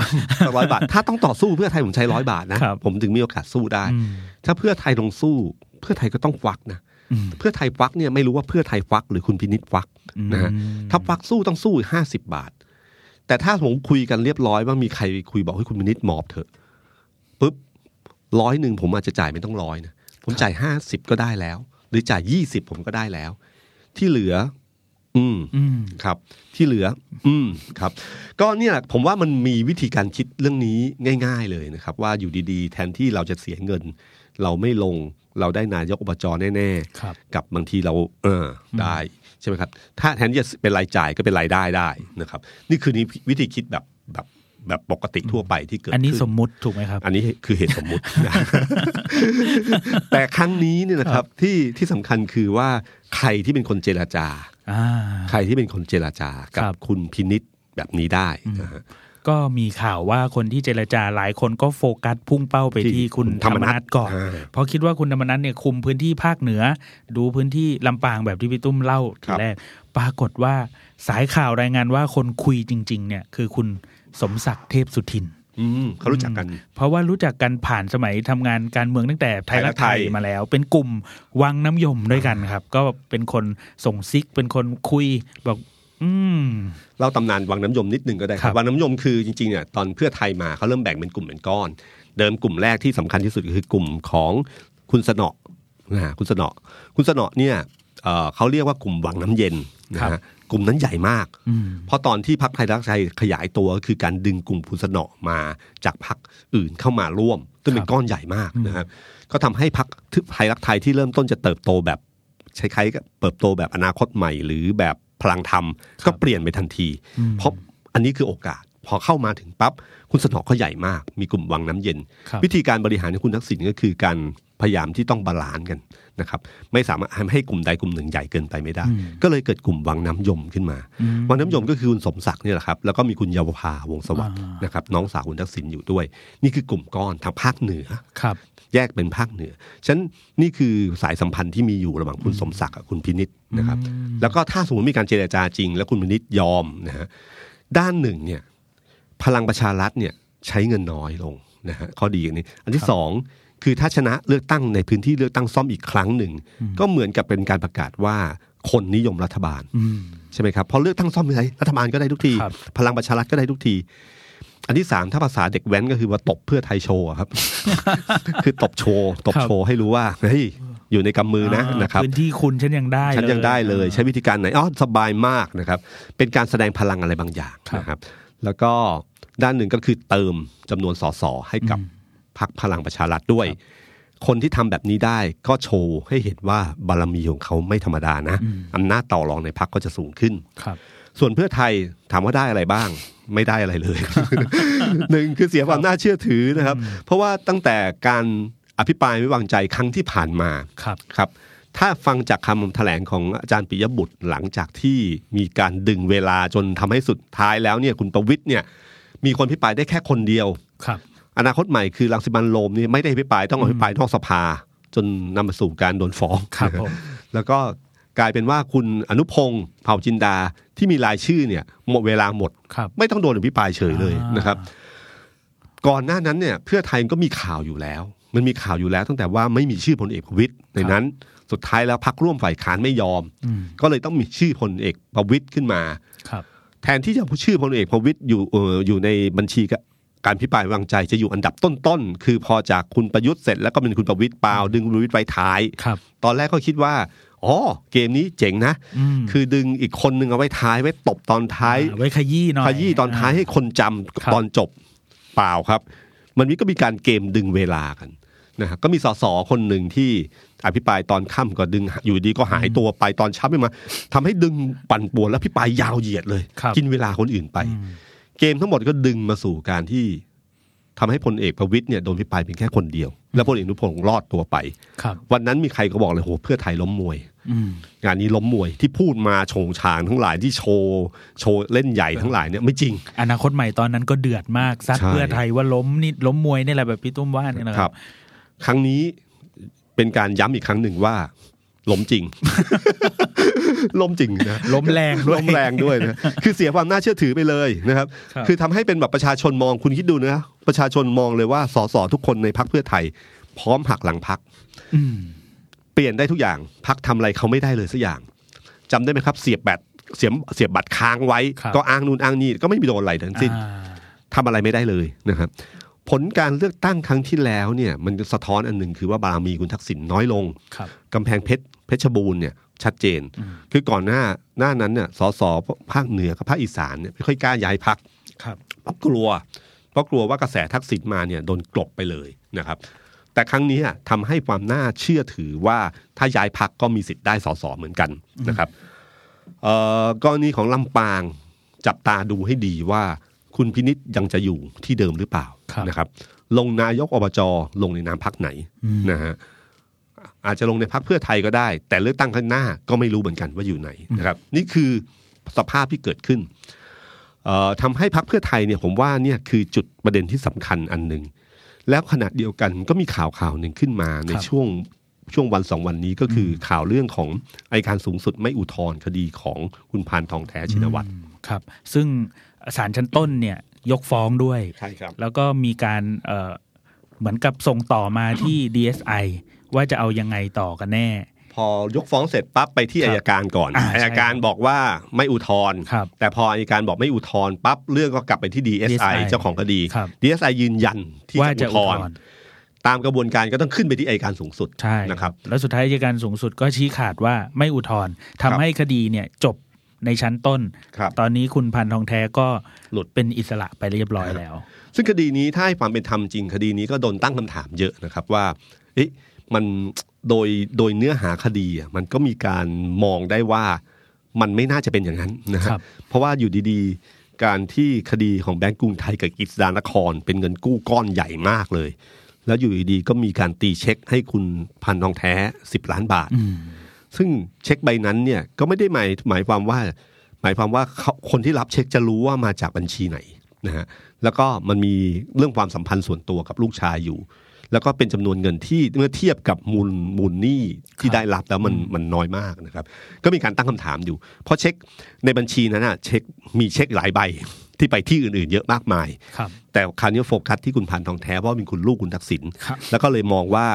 B: สักร้อยบาท ถ้าต้องต่อสู้เพื่อไทยผมใช้ร้อยบาทนะ
A: ครับ
B: ผมถึงมีโอกาสสู้ได้
A: อืม
B: ถ้าเพื่อไทยลงสู้ เพื่อไทยก็ต้องควักนะ
A: อืม
B: เพื่อไทยควักเนี่ยไม่รู้ว่าเพื่อไทยควักหรือคุณพินิษควักนะฮะ
A: อืม
B: ถ้าควักสู้ต้องสู้ห้าสิบบาท แต่ถ้าผมคุยกันเรียบร้อยว่ามีใครคุยบอกให้คุณพินิษหมอบเถอะปุ๊บร้อยหนึ่งผมอาจจะจ่ายไม่ต้องร้อยนะ ผมจ่ายห้าสิบก็ได้แล้ว หรือจ่ายยี่สิบผมก็ได้แล้ว ที่เหลือ อืม
A: อืม
B: ครับ ที่เหลือ อืมครับ ก็เนี่ยแหละผมว่ามันมีวิธีการคิดเรื่องนี้ง่าย ๆ เลยนะครับ ว่าอยู่ดีๆ แทนที่เราจะเสียเงิน เราไม่ลงเราได้นายกอบจแน่ๆ
A: ครับ
B: กับบางทีเรา เออได้ใช่ไหมครับ ถ้าแทนที่จะเป็นรายจ่ายก็เป็นรายได้ได้นะครับ นี่คือนี่วิธีคิดแบบ แบบแบบปกติทั่วไปที่เกิด
A: อันนี้
B: ขึ้
A: สมมุติถูกไหมครับ
B: อันนี้คือเหตุสมมุตินะแต่ครั้งนี้เนี่ยนะครับที่ที่สำคัญคือว่าใครที่เป็นคนเจราจา
A: อ่า
B: ใครที่เป็นคนเจราจากั
A: ครับบ
B: คุณพินิษแบบนี้ได้นะฮะ
A: ก็มีข่าวว่าคนที่เจรจาหลายคนก็โฟกัสพุ่งเป้าไป
B: ที่
A: ที่คุณ
B: คุณ
A: ธ
B: ธ
A: ร
B: ร
A: ร
B: ร
A: ม
B: มนั
A: นั
B: ส
A: ฐก่อน
B: อ่า
A: เพราะคิดว่าคุณธรรมนัฐเนี่ยคุมพื้นที่ภาคเหนือ ดูพื้นที่ลำปางแบบที่พี่ตุ้มเล่าทีแรก ปรากฏว่าสายข่าวรายงานว่าคนคุยจริง ๆ เนี่ยคือคุณ สมศักดิ์เทพสุทิน
B: อืมเขารู้จักกัน
A: เพราะว่ารู้จักกันผ่านสมัยทำงานการเมืองตั้งแต่ไทยรักไทย
B: ไทย
A: มาแล้ว เป็นกลุ่มวังน้ำยมด้วยกันครับ ก็เป็นคนส่งซิก เป็นคนคุยบอกอืม
B: เล่าตำนานวังน้ำยมนิดนึงก็ได้ค
A: ครั
B: รับบวังน้ำยมคือจริงๆเนี่ยตอนเพื่อไทยมาเขาเริ่มแบ่งเป็นกลุ่มเป็นก้อน เดิมกลุ่มแรกที่สำคัญที่สุดคือกลุ่มของคุณสนอนะฮะคุณสนอคุณสนอเนี่ยเอ่อเขาเรียกว่ากลุ่มวังน้ำเย็นนะ
A: ครั
B: ฮะ
A: บ
B: กลุ่มนั้นใหญ่มาก
A: อืม
B: เพราะตอนที่พักไทยรักไทยขยายตัวก็คือการดึงกลุ่มคุณสนอมาจากพักอื่นเข้ามาร่วมซึ่งเป็
A: ครั
B: น
A: บ
B: ก้อนใหญ่มากนะครับก็ทำให้พักไทยรักไทยที่เริ่มต้นจะเติบโตแบบคล้ายๆกับเติบโตแบบอนาคตใหม่ หรือแบบพลังธรรมก็เปลี่ยนไปทันที เพราะอันนี้คือโอกาสพอเข้ามาถึงปั๊บคุณเสนาะก็ใหญ่มาก มีกลุ่มวังน้ำเย็น
A: ครับ
B: วิธีการบริหารของคุณทักษิณก็คือการ พยายามที่ต้อง balance กันนะครับไม่สามารถทำให้กลุ่มใดกลุ่มหนึ่งใหญ่เกินไปไม่ได้ ก็เลยเกิดกลุ่มวังน้ำยมขึ้นมา วังน้ำยมก็คือคุณสมศักดิ์เนี่ยแหละครับแล้วก็มีคุณเยาวภาวงศ์สวัสดิ์นะครับน้องสาวคุณทักษิณอยู่ด้วย นี่คือกลุ่มก้อนทางภาคเหนือ
A: ครับ
B: แยกเป็นภาคเหนือฉะนั้นนี่คือสายสัมพันธ์ที่มีอยู่ระหว่างคุณสมศักดิ์กับคุณพินิจนะครับแล้วก็ถ้าสมมติมีการเจรจาจริง แล้วคุณพินิจยอมนะฮะด้านหนึ่งเนี่ยพลังประชารัฐเนี่ยใช้เงินน้อยลงนะฮะข้อดีอย่างนี้อันที่สอง คือถ้าชนะเลือกตั้งในพื้นที่เลือกตั้งซ่อมอีกครั้งหนึ่ง ก็เหมือนกับเป็นการประกาศว่าคนนิยมรัฐบาล
A: อืม
B: ใช่ไหมครับพอเลือกตั้งซ่อมอะไรรัฐบาลก็ได้ทุกที
A: ครับ
B: พลังประชารัฐก็ได้ทุกที อันที่สามถ้าภาษาเด็กแว้นก็คือว่าตบเพื่อไทยโชว์อะครับ คือตบโชว์ตบโชว์ให้รู้ว่าเฮ้ยอยู่ในกำมือนะ
A: อ่า
B: นะครับ
A: พื้นที่คุณฉันยังได้
B: ฉันยังได้เลย ใช้วิธีการไหนอ๋อสบายมากนะครับ เป็นการแสดงพลังอะไรบางอย่าง
A: ครับ
B: นะครับ แล้วก็ด้านหนึ่งก็คือเติมจำนวนสสให้กับ พรรคพลังประชารัฐด้วย คนที่ทำแบบนี้ได้ก็โชว์ให้เห็นว่าบารมีของเขาไม่ธรรมดานะอำนาจต่อรองในพรรคก็จะสูงขึ้น
A: ครับ
B: ส่วนเพื่อไทยถามว่าได้อะไรบ้าง ไม่ได้อะไรเลยหนึ่งคือเสียความน่าเชื่อถือนะครับ เพราะว่าตั้งแต่การอภิปรายไม่วางใจครั้งที่ผ่านมา
A: ครับ
B: ครับถ้าฟังจากคำแถลงของอาจารย์ปิยบุตรหลังจากที่มีการดึงเวลาจนทำให้สุดท้ายแล้วเนี่ยคุณประวิทย์เนี่ยมีคนอภิปรายได้แค่คนเดียว
A: ครับ
B: อนาคตใหม่คือรังสิมันต์โรมนี่ไม่ได้อภิปรายต้องอภิปรายนอกสภา จนนำมาสู่การโดนฟ้อง
A: ครับผม
B: แล้วก็กลายเป็นว่าคุณอนุพงศ์เผ่าจินดาที่มีรายชื่อเนี่ย หมดเวลาหมด
A: ครับ
B: ไม่ต้องโดนอภิปรายเฉยเลย
A: อ่าน
B: นะครับ ก่อนหน้านั้นเนี่ย เพื่อไทยก็มีข่าวอยู่แล้ว มันมีข่าวอยู่แล้ว ตั้งแต่ว่าไม่มีชื่อพลเอกประวิตยในนั้น สุดท้ายแล้วพักร่วมฝ่ายค้านไม่ยอม
A: อืม
B: ก็เลยต้องมีชื่อพลเอกประวิตยขึ้นมา
A: ครับ
B: แทนที่จะพูดชื่อพลเอกประวิตยอยู่เอ่ออยู่ในบัญชี กะการพิปรายไว้วางใจจะอยู่อันดับต้นๆ คือพอจากคุณประยุทธ์เสร็จแล้วก็เป็นคุณประวิตยเปล่าดึงคุณประวิตยไว้ท้าย
A: ครับ
B: ตอนแรกก็คิดว่าอ๋อเกมนี้เจ๋งนะ
A: อืม
B: คือดึงอีกคนนึงเอาไว้ท้ายไว้ตบตอนท้าย
A: อ่าไว้ขยี้หน่อย
B: ขยี้ตอนท้ายให้คนจำ
A: ครับ
B: ตอนจบเปล่าครับ มันมีก็มีการเกมดึงเวลากันนะฮะก็มีสสคนหนึ่งที่อภิปรายตอนค่ำก็ดึงอยู่ดีก็หายตัวไปตอนเช้าไม่มาทำให้ดึงปั่นป่วนแล้วพิปรายยาวเหยียดเลย
A: ครับ
B: กินเวลาคนอื่นไป
A: อืม
B: เกมทั้งหมดก็ดึงมาสู่การที่ทำให้พลเอกประวิตยเนี่ยโดนพิปรายเพียงแค่คนเดียว แล้วพลเอกอนุพงศ์รอดตัวไป
A: ครับ
B: วันนั้นมีใครก็บอกเลยโหเพื่อไทยล้มมวย
A: อืม
B: งานนี้ล้มมวยที่พูดมาโฉงฉางทั้งหลายที่โชว์โชว์เล่นใหญ่ทั้งหลายเนี่ยไม่จริง
A: อนาคตใหม่ตอนนั้นก็เดือดมากซัด
B: ใช่
A: เพื่อไทยว่าล้มนี่ล้มมวยนี่แหละแบบพี่ตุ้มว่านี่แหละ
B: ค
A: ค
B: รั
A: รับบ
B: ครั้งนี้เป็นการย้ำอีกครั้งหนึ่งว่า ล้มจริง ล้มจริงนะ
A: ล้มแรงด้วย
B: ล้มแรงด้วยนะคือเสียความน่าเชื่อถือไปเลยนะครับ
A: ครับ
B: คือทำให้เป็นแบบประชาชนมองคุณคิดดูนะประชาชนมองเลยว่าสสทุกคนในพักเพื่อไทย พร้อมหักหลังพัก
A: อืม
B: เปลี่ยนได้ทุกอย่างพักทำอะไรเขาไม่ได้เลยสักอย่างจำได้ไหมครับ เสียบแบตเสียบเสียบบัตรค้างไว้
A: ครับ
B: ก็อ้างนู่นอ้างนี่ก็ไม่มีโดนอะไรทั้งสิ้น
A: อ่า
B: ทำอะไรไม่ได้เลยนะครับ ผลการเลือกตั้งครั้งที่แล้วเนี่ย มันสะท้อนอันหนึ่งคือว่าบารมีคุณทักษิณน้อยลง
A: ครับ
B: กำแพงเพชร เพชรบูรณ์เนี่ยชัดเจน คือก่อนหน้าหน้านั้นเนี่ยสสภาคเหนือกับภาคอีสานเนี่ยไม่ค่อยกล้าย้ายพัก
A: ครับ
B: เพราะกลัว เพราะกลัวว่ากระแสทักษิณมาเนี่ยโดนกลบไปเลยนะครับ แต่ครั้งนี้อะทำให้ความน่าเชื่อถือว่าถ้าย้ายพักก็มีสิทธิ์ได้สสเหมือนกันนะครับเอ่อกรณีของลำปางจับตาดูให้ดีว่าคุณพินิษยังจะอยู่ที่เดิมหรือเปล่า
A: ครับ
B: นะครับ ลงนายกอบจลงในนามพักไหนนะฮะ อาจจะลงในพักเพื่อไทยก็ได้ แต่เลือกตั้งข้างหน้าก็ไม่รู้เหมือนกันว่าอยู่ไหนนะครับ นี่คือสภาพที่เกิดขึ้นเอ่อทำให้พักเพื่อไทยเนี่ยผมว่าเนี่ยคือจุดประเด็นที่สำคัญอันหนึ่งแล้วขณะเดียวกันก็มีข่าวข่าวหนึ่งขึ้นมาใน
A: ครับ
B: ช่วงช่วงวันสองวันนี้ก็คือข่าวเรื่องของอายการสูงสุดไม่อุทธรณ์คดีของคุณพานทองแท้ชินวัตร
A: ครับ ซึ่งศาลชั้นต้นเนี่ยยกฟ้องด้วย
B: ใช่ครับ
A: แล้วก็มีการเอ่อเหมือนกับส่งต่อมาที่ DSI ว่าจะเอายังไงต่อกันแน่
B: พอยกฟ้องเสร็จปั๊บไปที่
A: ครับ
B: อายการก่อน
A: อ่าใช่
B: อายการบอกว่าไม่อุทธรณ์
A: ครับ
B: แต่พออายการบอกไม่อุทธรณ์ปั๊บเรื่องก็กลับไปที่ DSI,
A: DSI
B: เจ้าของคดี
A: ครับ
B: DSI ยืนยันที่
A: ว่า
B: จะ
A: จะ
B: อุ
A: อุ
B: ท
A: ท
B: ธ
A: ธ
B: ร
A: ร
B: ณ์
A: ณ์
B: ตามกระบวนการก็ต้องขึ้นไปที่อายการสูงสุด
A: ใช่
B: นะครับ
A: แล้วสุดท้ายอัยการสูงสุดก็ชี้ขาดว่าไม่อุทธรณ์ทำให้คดีเนี่ยจบในชั้นต้น
B: ครับ
A: ตอนนี้คุณพันทองแท้ก็
B: หลุด
A: เป็นอิสระไปเรียบร้อยแล้ว
B: ซึ่งคดีนี้ถ้าให้ความเป็นธรรมจริง คดีนี้ก็โดนตั้งคำถามเยอะนะครับว่าเอ๊ะ มันโดยโดยเนื้อหาคดีอะมันก็มีการมองได้ว่ามันไม่น่าจะเป็นอย่างนั้นนะค
A: ครั
B: รับบเพราะว่าอยู่ดีๆ การที่คดีของแบงก์กรุงไทยกับกิจสดานคร เป็นเงินกู้ก้อนใหญ่มากเลย แล้วอยู่ดีๆก็มีการตีเช็คให้คุณพันทองแท้สิบล้านบาท ซึ่งเช็คใบนั้นเนี่ยก็ไม่ได้หมายหมายความว่า หมายความว่าเขาคนที่รับเช็คจะรู้ว่ามาจากบัญชีไหนนะฮะแล้วก็มันมีเรื่องความสัมพันธ์ส่วนตัวกับลูกชายอยู่ แล้วก็เป็นจำนวนเงินที่เมื่อเทียบกับมูลมูลหนี้ที่ได้รับแล้วมันมันน้อยมากนะครับ ก็มีการตั้งคำถามอยู่ เพราะเช็คในบัญชีนั้นนะเช็คมีเช็คหลายใบที่ไปที่อื่นๆ เยอะมากมาย
A: ครับ
B: แต่คราวนี้โฟกัสที่คุณพันทองแท้เพราะว่าเป็นคุณลูกคุณทักษิณ
A: ครับ
B: แล้วก็เลยมองว่า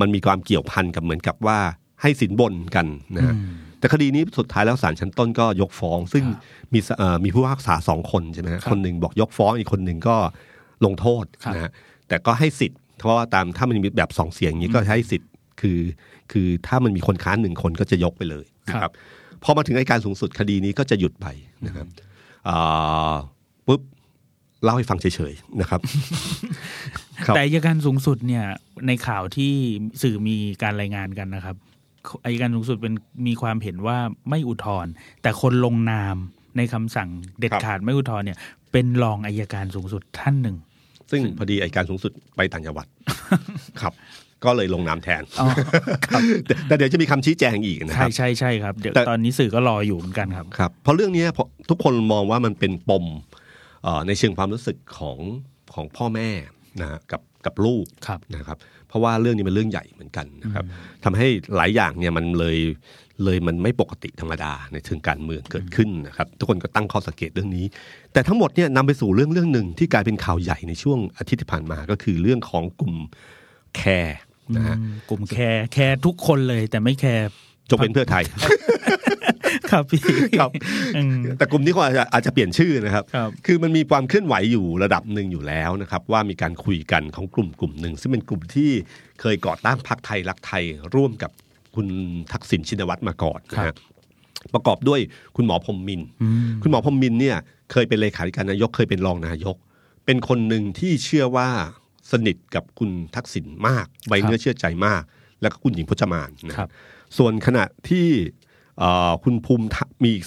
B: มันมีความเกี่ยวพันกับเหมือนกับว่าให้สินบนกันนะฮะแต่คดีนี้สุดท้ายแล้วศาลชั้นต้นก็ยกฟ้อง ซึ่งมีสเอ่อมีผู้พิพากษาสองคนใช่ไหมฮะ
A: ครับ
B: คนหนึ่งบอกยกฟ้องอีกคนหนึ่งก็ลงโทษ
A: ครับ
B: นะฮะแต่ก็ให้สิทธิ์ เพราะว่าตามถ้ามันมีแบบสองเสียงอย่างนี้ก็ให้สิทธิ์คือ คือถ้ามันมีคนค้านหนึ่งคนก็จะยกไปเลยนะครับพอมาถึงอัยการสูงสุดคดีนี้ก็จะหยุดไปนะครับอ่าปุ๊บเล่าให้ฟังเฉยๆนะครับครับ
A: แต่อัยการสูงสุดเนี่ยในข่าวที่สื่อมีการรายงานกันนะครับอัยการสูงสุดเป็นมีความเห็นว่าไม่อุทธรณ์แต่คนลงนามในคำสั่งเด็ด
B: ครับ
A: ขาดไม่อุทธรณ์เนี่ย เป็นรองอัยการสูงสุดท่านหนึ่ง
B: ซึ่งพอดีอัยการสูงสุดไปต่างจังหวัดครับ ก็เลยลงนามแทน
A: อ๋อครับ
B: แต่แต่เดี๋ยวจะมีคำชี้แจงอีกนะค
A: ใช่
B: รับ
A: ใช่ใช่ครับเดี๋ยว
B: แต่
A: ตอนนี้สื่อก็รออยู่เหมือนกันครับ
B: ครับเพราะเรื่องนี้พอทุกคนมองว่ามันเป็นปมเอ่อในเชิงความรู้สึกของของพ่อแม่นะฮะกับกับลูก
A: ครับ
B: นะครับ เพราะว่าเรื่องนี้เป็นเรื่องใหญ่เหมือนกันนะครับทำให้หลายอย่างเนี่ยมันเลย เลยมันไม่ปกติธรรมดาในเชิงการเมืองเกิดขึ้นนะครับทุกคนก็ตั้งข้อสังเกตเรื่องนี้ แต่ทั้งหมดเนี่ยนำไปสู่เรื่องเรื่องหนึ่งที่กลายเป็นข่าวใหญ่ในช่วงอาทิตย์ที่ผ่านมาก็คือเรื่องของกลุ่มแคร์นะฮะ
A: กลุ่มแคร์แคร์ทุกคนเลย แต่ไม่แคร์
B: จงเป็นเพื่อไทย
A: ครับพี่
B: ครับ
A: อืม
B: แต่กลุ่มนี้ก็อาจจะอาจจะเปลี่ยนชื่อนะครับ
A: ครับ
B: คือมันมีความเคลื่อนไหวอยู่ระดับหนึ่งอยู่แล้วนะครับ ว่ามีการคุยกันของกลุ่มกลุ่มหนึ่งซึ่งเป็นกลุ่มที่เคยก่อตั้งพรรคไทยรักไทยร่วมกับ คุณทักษิณชินวัตรมาก่อนนะ
A: ครั
B: ฮะ
A: บ
B: ประกอบด้วยคุณหมอพรหมมินทร์คุณหมอพรหมมินทร์เนี่ยเคยเป็นเลขาธิการนายกเคยเป็นรองนายก เป็นคนหนึ่งที่เชื่อว่าสนิทกับคุณทักษิณมากไว้เนื้อเชื่อใจมาก แล้วก็คุณหญิงพจมานนะ
A: ครับ
B: ส่วนขณะที่เอ่อคุณภูมิธรรมมีอีก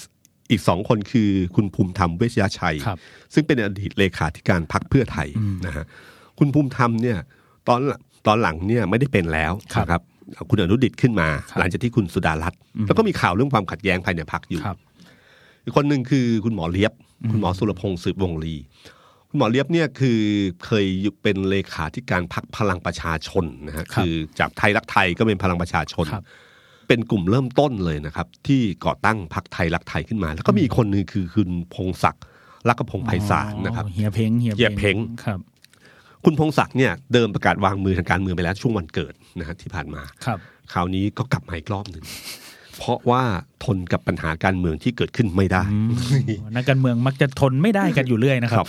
B: อีกสองคนคือคุณภูมิธรรมเวชยชัย
A: ครับ
B: ซึ่งเป็นอดีตเลขาธิการพรรคเพื่อไทยนะฮะคุณภูมิธรรมเนี่ยตอนตอนหลังเนี่ยไม่ได้เป็นแล้ว
A: ครับ
B: นะครับ คุณอนุดิตขึ้นมา
A: ครับ
B: หลังจากที่คุณสุดารัตน์แล้วก็มีข่าวเรื่องความขัดแย้งภายในพรรคอยู่
A: ครับ
B: อีกคนหนึ่งคือคุณหมอเลียบ คุณหมอสุรพงศ์สืบวงศ์ลีคุณหมอเลียบเนี่ยคือเคยอยู่เป็นเลขาธิการพรรคพลังประชาชนนะฮะ
A: ครับ
B: คือจากไทยรักไทยก็เป็นพลังประชาชน
A: ครับ
B: เป็นกลุ่มเริ่มต้นเลยนะครับ ที่ก่อตั้งพรรคไทยรักไทยขึ้นมา แล้วก็มีอีกคนหนึ่งคือคุณพงศักดิ์รักกพงศ์ไพศาลนะครับ
A: อ๋อเฮียเพ้งเฮีย
B: เฮียเพ้ง
A: ครับ
B: คุณพงศักดิ์เนี่ยเดิมประกาศวางมือทางการเมืองไปแล้วช่วงวันเกิด นะฮะที่ผ่านมา
A: ครับ
B: คราวนี้ก็กลับมาอีกรอบหนึ่งเพราะว่าทนกับปัญหาการเมืองที่เกิดขึ้นไม่ได้
A: นักการเมืองมักจะทนไม่ได้กันอยู่เรื่อยนะครับ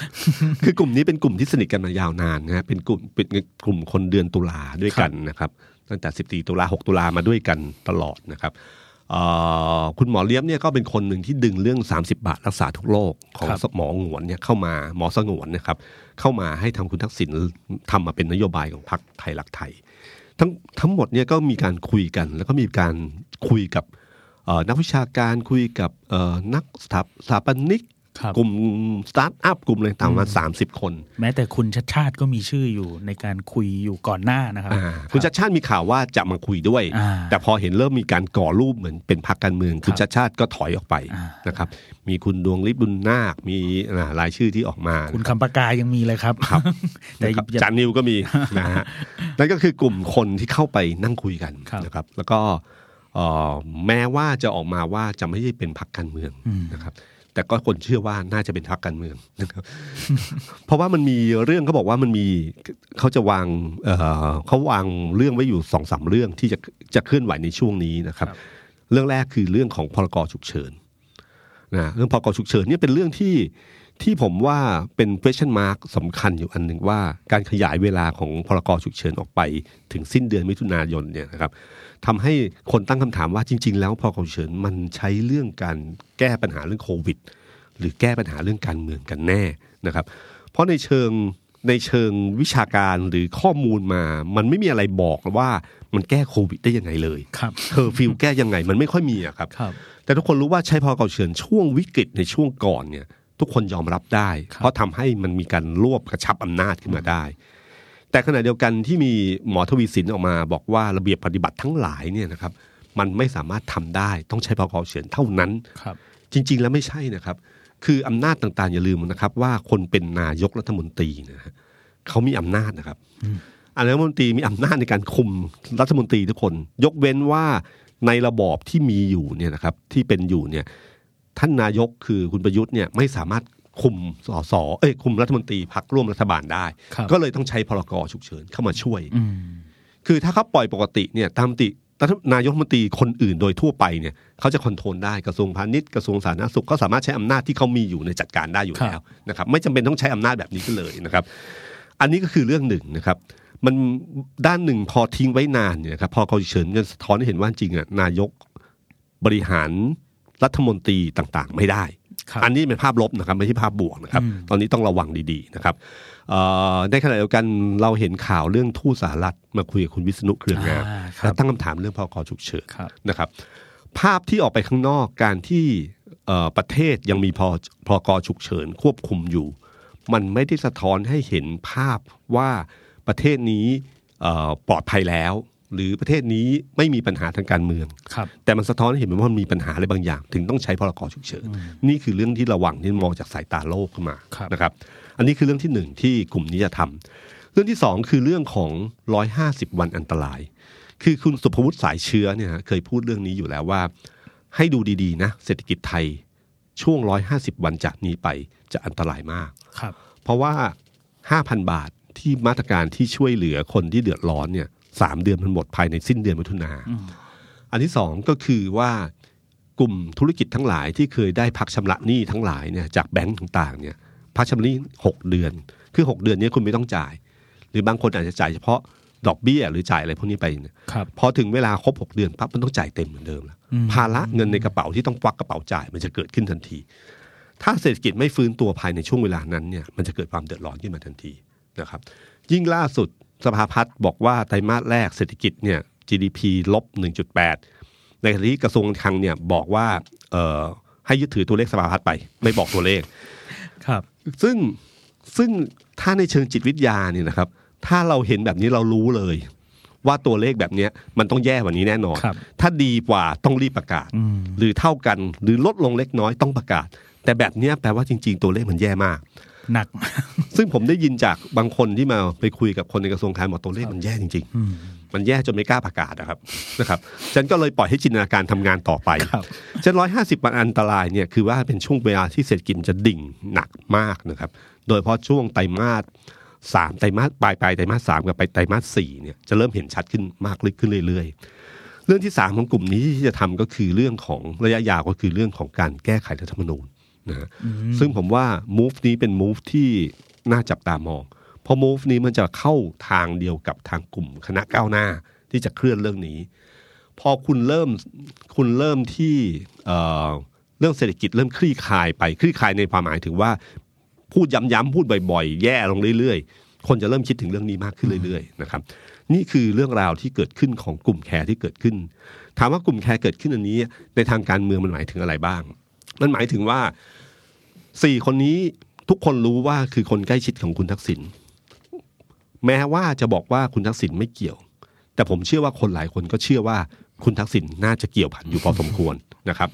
B: คือกลุ่มนี้เป็นกลุ่มที่สนิทกันมายาวนานนะฮะเป็นกลุ่มเป็นกลุ่มคนเดือนตุลาด้วยกันนะครับ ตั้งแต่ 14 ตุลา 6 ตุลามาด้วยกันตลอดนะครับเอ่อคุณหมอเลี้ยมเนี่ยก็เป็นคนหนึ่งที่ดึงเรื่อง 30 บาทรักษาทุกโรคของ
A: ครับ
B: หมอหงวนเนี่ยเข้ามาหมอสงวนนะครับ เข้ามาให้ทำคุณทักษิณทำมาเป็นนโยบายของพรรคไทยรักไทย ทั้งทั้งหมดเนี่ยก็มีการคุยกัน แล้วก็มีการคุยกับนักวิชาการคุยกับนักสถาสถาปนิก กลุ่มสตาร์ทอัพกลุ่มอะไรต่างๆมาสามสิบคน
A: แม้แต่คุณชัชชาติก็มีชื่ออยู่ในการคุยอยู่ก่อนหน้านะครับ
B: อ่าคุณชัชชาติมีข่าวว่าจะมาคุยด้วย
A: อ่า
B: แต่พอเห็นเริ่มมีการก่อรูปเหมือนเป็นพรรคการเมือง คุณชัชชาติก็ถอยออกไป
A: อ่า
B: นะครับ มีคุณดวงฤทธิ์บุญนาค มีอ่ารายชื่อที่ออกมา
A: คุณคำปากายังมีเลยครับ
B: ครับ
A: แต่
B: นะครับ
A: อย่า
B: จานนิวก็มีนะฮะนั่นก็คือกลุ่มคนที่เข้าไปนั่งคุยกัน
A: ครับ
B: นะครับ แล้วก็เอ่อแม้ว่าจะออกมาว่าจะไม่ใช่เป็นพรรคการเมืองนะครับ แต่ก็คนเชื่อว่าน่าจะเป็นพรรคการเมืองนะครับเพราะว่ามันมีเรื่องเขาบอกว่ามันมีเขาจะวางเอ่อเขาวางเรื่องไว้อยู่สองสามเรื่องที่จะจะเคลื่อนไหวในช่วงนี้นะครับ
A: ครับ
B: เรื่องแรกคือเรื่องของพรกฉุกเฉินนะเรื่องพรกฉุกเฉินเนี่ยเป็นเรื่องที่ที่ผมว่าเป็น question mark สำคัญอยู่อันหนึ่งว่าการขยายเวลาของพรกฉุกเฉินออกไปถึงสิ้นเดือนมิถุนายนเนี่ยนะครับ ทำให้คนตั้งคำถามว่าจริง ๆ แล้วพรกฉุกเฉินมันใช้เรื่องการแก้ปัญหาเรื่องโควิด หรือแก้ปัญหาเรื่องการเมืองกันแน่นะครับ เพราะในเชิงในเชิงวิชาการหรือข้อมูลมา มันไม่มีอะไรบอกว่ามันแก้โควิดได้ยังไงเลย
A: ครับ
B: เคอร์ฟิวแก้ยังไงมันไม่ค่อยมีอะครับ
A: ครับ
B: แต่ทุกคนรู้ว่าใช้พ.ร.ก.ฉุกเฉินช่วงวิกฤตในช่วงก่อนเนี่ยทุกคนยอมรับได้
A: ครับ
B: เพราะทำให้มันมีการรวบกระชับอำนาจขึ้นมาได้ แต่ขณะเดียวกันที่มีหมอทวีศิลป์ออกมา บอกว่าระเบียบปฏิบัติทั้งหลายเนี่ยนะครับ มันไม่สามารถทำได้ต้องใช้พ.ร.ก.ฉุกเฉินเท่านั้น
A: ครับ
B: จริง ๆ แล้วไม่ใช่นะครับ คืออำนาจต่างๆอย่าลืมนะครับ ว่าคนเป็นนายกรัฐมนตรีนะฮะเขามีอำนาจนะครับอันรัฐมนตรีมีอำนาจในการคุมรัฐมนตรีทุกคน ยกเว้นว่าในระบอบที่มีอยู่เนี่ยนะครับที่เป็นอยู่เนี่ยท่านนายกคือคุณประยุทธ์เนี่ยไม่สามารถ คุมสสเอ้ยคุมรัฐมนตรีพักร่วมรัฐบาลได้
A: ครับ
B: ก็เลยต้องใช้พรกฉุกเฉินเข้ามาช่วย
A: อืม
B: คือถ้าเขาปล่อยปกติเนี่ยตามปกติรัฐนายกรัฐมนตรีคนอื่นโดยทั่วไปเนี่ยเขาจะคอนโทรลได้กระทรวงพาณิชย์กระทรวงสาธารณสุขก็สามารถใช้อำนาจที่เขามีอยู่ในจัดการได้อยู่
A: ครับ
B: แล้วนะครับ ไม่จำเป็นต้องใช้อำนาจแบบนี้ก็เลยนะครับ อันนี้ก็คือเรื่องหนึ่งนะครับ มันด้านหนึ่งพอทิ้งไว้นานเนี่ยครับพอเขาเฉินจะสะท้อนให้เห็นว่าจริงอะนายกบริหารรัฐมนตรีต่างๆ ไม่ได้
A: ครับ
B: อันนี้เป็นภาพลบนะครับไม่ใช่ภาพบวกนะครับ
A: อืม
B: ตอนนี้ต้องระวังดีๆนะครับเอ่อในขณะเดียวกันเราเห็นข่าวเรื่องทูตสหรัฐมาคุยกับคุณวิษณุเครืองาม
A: อ่าครั
B: และ
A: บ
B: ตั้งคำถามเรื่องพรกฉุกเฉิน
A: ครับ
B: นะครับ ภาพที่ออกไปข้างนอกการที่เอ่อประเทศยังมีพอพรกฉุกเฉินควบคุมอยู่ มันไม่ได้สะท้อนให้เห็นภาพว่าประเทศนี้เอ่อปลอดภัยแล้ว หรือประเทศนี้ไม่มีปัญหาทางการเมือง
A: ครับ
B: แต่มันสะท้อนให้เห็นว่ามันมีปัญหาอะไรบางอย่าง ถึงต้องใช้พรกฉุกเฉินนี่คือเรื่องที่ระวังที่มองจากสายตาโลกขึ้นมา
A: ครับ
B: นะครับอันนี้คือเรื่องที่หนึ่งที่กลุ่มนี้จะทำเรื่องที่สองคือเรื่องของร้อยห้าสิบวันอันตราย คือคุณสุภวุฒิสายเชื้อเนี่ยฮะเคยพูดเรื่องนี้อยู่แล้วว่า ให้ดูดีๆนะเศรษฐกิจไทยช่วงร้อยห้าสิบวันจากนี้ไปจะอันตรายมาก
A: ครับ
B: เพราะว่าห้าพันบาทที่มาตรการที่ช่วยเหลือคนที่เดือดร้อนเนี่ย สามเดือนมันหมดภายในสิ้นเดือนมิถุนาอันที่สองก็คือว่ากลุ่มธุรกิจทั้งหลายที่เคยได้พักชำระหนี้ทั้งหลายเนี่ยจากแบงก์ต่างๆเนี่ยพักชำระหนี้หกเดือน คือหกเดือนนี้คุณไม่ต้องจ่าย หรือบางคนอาจจะจ่ายเฉพาะดอกเบี้ยหรือจ่ายอะไรพวกนี้ไปเนี่ย
A: ครับ
B: พอถึงเวลาครบหกเดือนปั๊บมันต้องจ่ายเต็มเหมือนเดิมแล้ว
A: อืม
B: ภาระเงินในกระเป๋าที่ต้องควักกระเป๋าจ่าย มันจะเกิดขึ้นทันที ถ้าเศรษฐกิจไม่ฟื้นตัวภายในช่วงเวลานั้นเนี่ยมันจะเกิดความเดือดร้อนขึ้นมาทันทีนะครับ ยิ่งล่าสุด สภาพัฒน์บอกว่าไตรมาสแรกเศรษฐกิจเนี่ย GDP ลบ 1.8 ในขณะที่กระทรวงการคลังเนี่ยบอกว่าเอ่อให้ยึดถือตัวเลขสภาพัฒน์ไป ไม่บอกตัวเลข
A: ครับ
B: ซึ่งซึ่งถ้าในเชิงจิตวิทยาเนี่ยนะครับ ถ้าเราเห็นแบบนี้เรารู้เลย ว่าตัวเลขแบบเนี้ยมันต้องแย่กว่านี้แน่นอน
A: ครับ
B: ถ้าดีกว่าต้องรีบประกาศ
A: อืม
B: หรือเท่ากันหรือลดลงเล็กน้อยต้องประกาศ แต่แบบเนี้ยแปลว่าจริง ๆ ตัวเลขมันแย่มาก
A: หนัก
B: ซึ่งผมได้ยินจากบางคนที่มาไปคุยกับคนในกระทรวงการบอกตัวเลขมันแย่จริง
A: อืม
B: ๆมันแย่จนไม่กล้าประกาศนะครับนะครับ ฉันก็เลยปล่อยให้จินตนาการทำงานต่อไป
A: ครับ
B: ฉันร้อยห้าสิบวันอันตรายเนี่ยคือว่าเป็นช่วงเวลาที่เศรษฐกิจจะดิ่งหนักมากนะครับ โดยเฉพาะช่วงไตรมาสสามไตรมาสปลายปลายไตรมาสสามกับไปไตรมาสสี่เนี่ยจะเริ่มเห็นชัดขึ้นมากลึกขึ้นเรื่อยๆรื่องที่สามของกลุ่มนี้ที่จะทำก็คือเรื่องของระยะยาวก็คือเรื่องของการแก้ไขรัฐธรรมนูญ นะฮะซึ่งผมว่า move นี้เป็น move ที่น่าจับตามอง เพราะ move นี้มันจะเข้าทางเดียวกับทางกลุ่มคณะก้าวหน้าที่จะเคลื่อนเรื่องนี้ พอคุณเริ่มคุณเริ่มที่เอ่อเรื่องเศรษฐกิจเริ่มคลี่คลายไปคลี่คลายในความหมายถึงว่าพูดย้ำๆพูดบ่อยๆ แย่ลงเรื่อยๆ คนจะเริ่มคิดถึงเรื่องนี้มากขึ้นเรื่อยๆนะครับนี่คือเรื่องราวที่เกิดขึ้นของกลุ่มแคร์ที่เกิดขึ้น ถามว่ากลุ่มแคร์เกิดขึ้นอันนี้ ในทางการเมืองมันหมายถึงอะไรบ้าง มันหมายถึงว่าสี่คนนี้ทุกคนรู้ว่าคือคนใกล้ชิดของคุณทักษิณแม้ว่าจะบอกว่าคุณทักษิณไม่เกี่ยว แต่ผมเชื่อว่าคนหลายคนก็เชื่อว่าคุณทักษิณน่าจะเกี่ยวพันอยู่พอสมควรนะครับ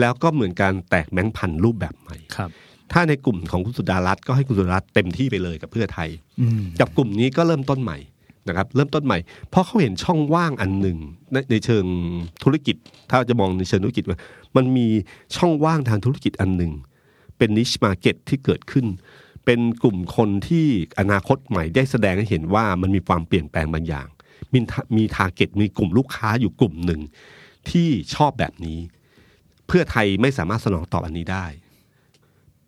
B: แล้วก็เหมือนการแตกแมงพันธุ์รูปแบบใหม่
A: ครับ
B: ถ้าในกลุ่มของคุณสุดารัตน์ก็ให้คุณสุดารัตน์เต็มที่ไปเลยกับเพื่อไทย
A: อืม
B: กับกลุ่มนี้ก็เริ่มต้นใหม่นะครับ เริ่มต้นใหม่ เพราะเขาเห็นช่องว่างอันหนึ่งในในเชิงธุรกิจ ถ้าจะมองในเชิงธุรกิจว่า มันมีช่องว่างทางธุรกิจอันหนึ่ง เป็น niche market ที่เกิดขึ้น เป็นกลุ่มคนที่อนาคตใหม่ได้แสดงให้เห็นว่ามันมีความเปลี่ยนแปลงบางอย่าง มีทามี target มีกลุ่มลูกค้าอยู่กลุ่มหนึ่งที่ชอบแบบนี้ เพื่อไทยไม่สามารถสนองตอบอันนี้ได้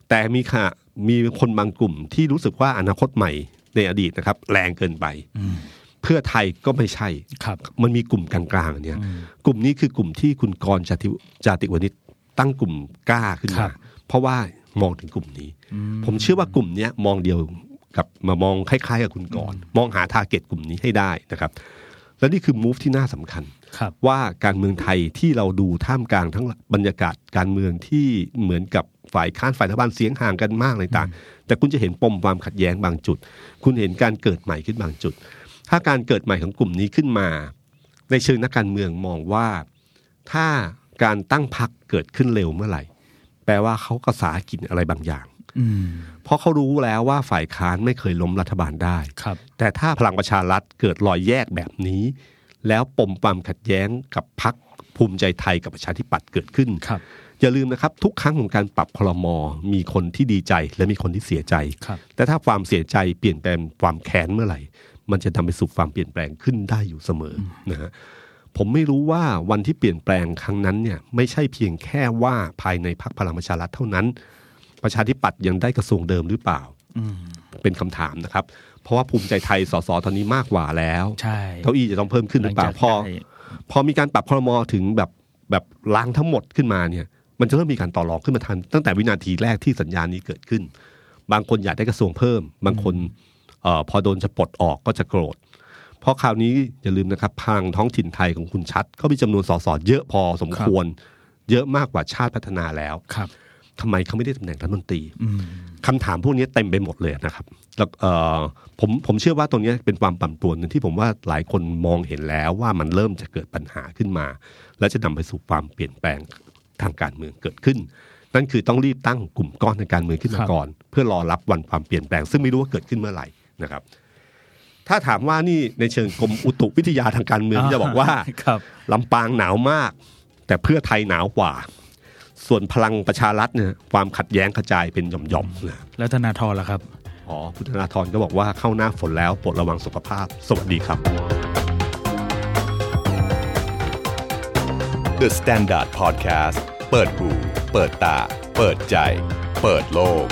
B: แต่มีค่ะมีคนบางกลุ่มที่รู้สึกว่าอนาคตใหม่ในอดีตนะครับ แรงเกินไป เพื่อไทยก็ไม่ใช่
A: ครับ
B: มันมีกลุ่มกลางๆอันเนี้ยกลุ่มนี้คือกลุ่มที่คุณกรณ์จาติจาติวณิชตั้งกลุ่มกล้าขึ้น
A: ครั
B: มา
A: บ
B: เพราะว่ามองถึงกลุ่มนี้ ผมเชื่อว่ากลุ่มเนี้ยมองเดียวกับมามองคล้ายๆกับคุณกรณ์มองหาทาร์เก็ตกลุ่มนี้ให้ได้นะครับ และนี่คือมูฟที่น่าสำคัญ
A: ครับ
B: ว่าการเมืองไทยที่เราดูท่ามกลางทั้งบรรยากาศการเมืองที่เหมือนกับฝ่ายค้านฝ่ายรัฐบาลเสียงห่างกันมากเลยต่างแต่คุณจะเห็นปมความขัดแย้งบางจุด คุณเห็นการเกิดใหม่ขึ้นบางจุด ถ้าการเกิดใหม่ของกลุ่มนี้ขึ้นมา ในเชิงนักการเมืองมองว่าถ้าการตั้งพรรคเกิดขึ้นเร็วเมื่อไหร่ แปลว่าเขาก็สากินอะไรบางอย่าง
A: อืม
B: เพราะเขารู้แล้วว่าฝ่ายค้านไม่เคยล้มรัฐบาลได้
A: ครับ
B: แต่ถ้าพลังประชารัฐเกิดรอยแยกแบบนี้ แล้วปมความขัดแย้งกับพักภูมิใจไทยกับประชาธิปัตย์เกิดขึ้น
A: ครับ
B: อย่าลืมนะครับ ทุกครั้งของการปรับคลมมีคนที่ดีใจและมีคนที่เสียใจ
A: ครับ
B: แต่ถ้าความเสียใจเปลี่ยนแปลงความแค้นเมื่อไหร่ มันจะทำไปสู่ความเปลี่ยนแปลงขึ้นได้อยู่เสมอนะฮะผมไม่รู้ว่าวันที่เปลี่ยนแปลงครั้งนั้นเนี่ยไม่ใช่เพียงแค่ว่าภายในพรรคพลังประชารัฐเท่านั้น ประชาธิปัตย์ยังได้กระทรวงเดิมหรือเปล่า
A: อืม
B: เป็นคำถามนะครับ เพราะว่าภูมิใจไทยสสตอนนี้มากกว่าแล้ว
A: ใช่
B: เก้าอี้จะต้องเพิ่มขึ้นหรือเปล่า
A: หลังจาก
B: พอ
A: ได้
B: พอมีการปรับครมถึงแบบแบบล้างทั้งหมดขึ้นมาเนี่ย มันจะเริ่มมีการต่อรองขึ้นมาทัน ตั้งแต่วินาทีแรกที่สัญญาณนี้เกิดขึ้น บางคนอยากได้กระทรวงเพิ่ม บางคนเออพอโดนจะปลดออกก็จะโกรธ เพราะคราวนี้อย่าลืมนะครับพลังท้องถิ่นไทยของคุณชัด ก็มีจำนวนสสเยอะพอสมควร เยอะมากกว่าชาติพัฒนาแล้ว
A: ครับ
B: ทำไมเขาไม่ได้ตำแหน่งรัฐมนตรี
A: อืม
B: คำถามพวกนี้เต็มไปหมดเลยนะครับแล้วเอ่อผมผมเชื่อว่าตรงนี้เป็นความปั่นป่วนหนึ่งที่ผมว่าหลายคนมองเห็นแล้วว่ามันเริ่มจะเกิดปัญหาขึ้นมา และจะนำไปสู่ความเปลี่ยนแปลงทางการเมืองเกิดขึ้น นั่นคือต้องรีบตั้งกลุ่มก้อนทางการเมืองขึ้นมา
A: ครับ
B: ก่อน เพื่อรอรับวันความเปลี่ยนแปลง ซึ่งไม่รู้ว่าเกิดขึ้นเมื่อไหร่ นะครับ ถ้าถามว่านี่ในเชิงกรมอุตุวิทยาทางการเมืองจะบอกว่า
A: ครับ
B: ลำปางหนาวมาก แต่เพื่อไทยหนาวกว่า ส่วนพลังประชารัฐเนี่ยความขัดแย้งกระจายเป็นหย่อมๆนะ
A: แล้วธนาธรล่ะครับ
B: อ๋อคุณธนาธรก็บอกว่าเข้าหน้าฝนแล้วโปรดระวังสุขภาพ สวัสดีครับ
C: The Standard Podcast เปิดหูเปิดตา เปิดใจ เปิดโลก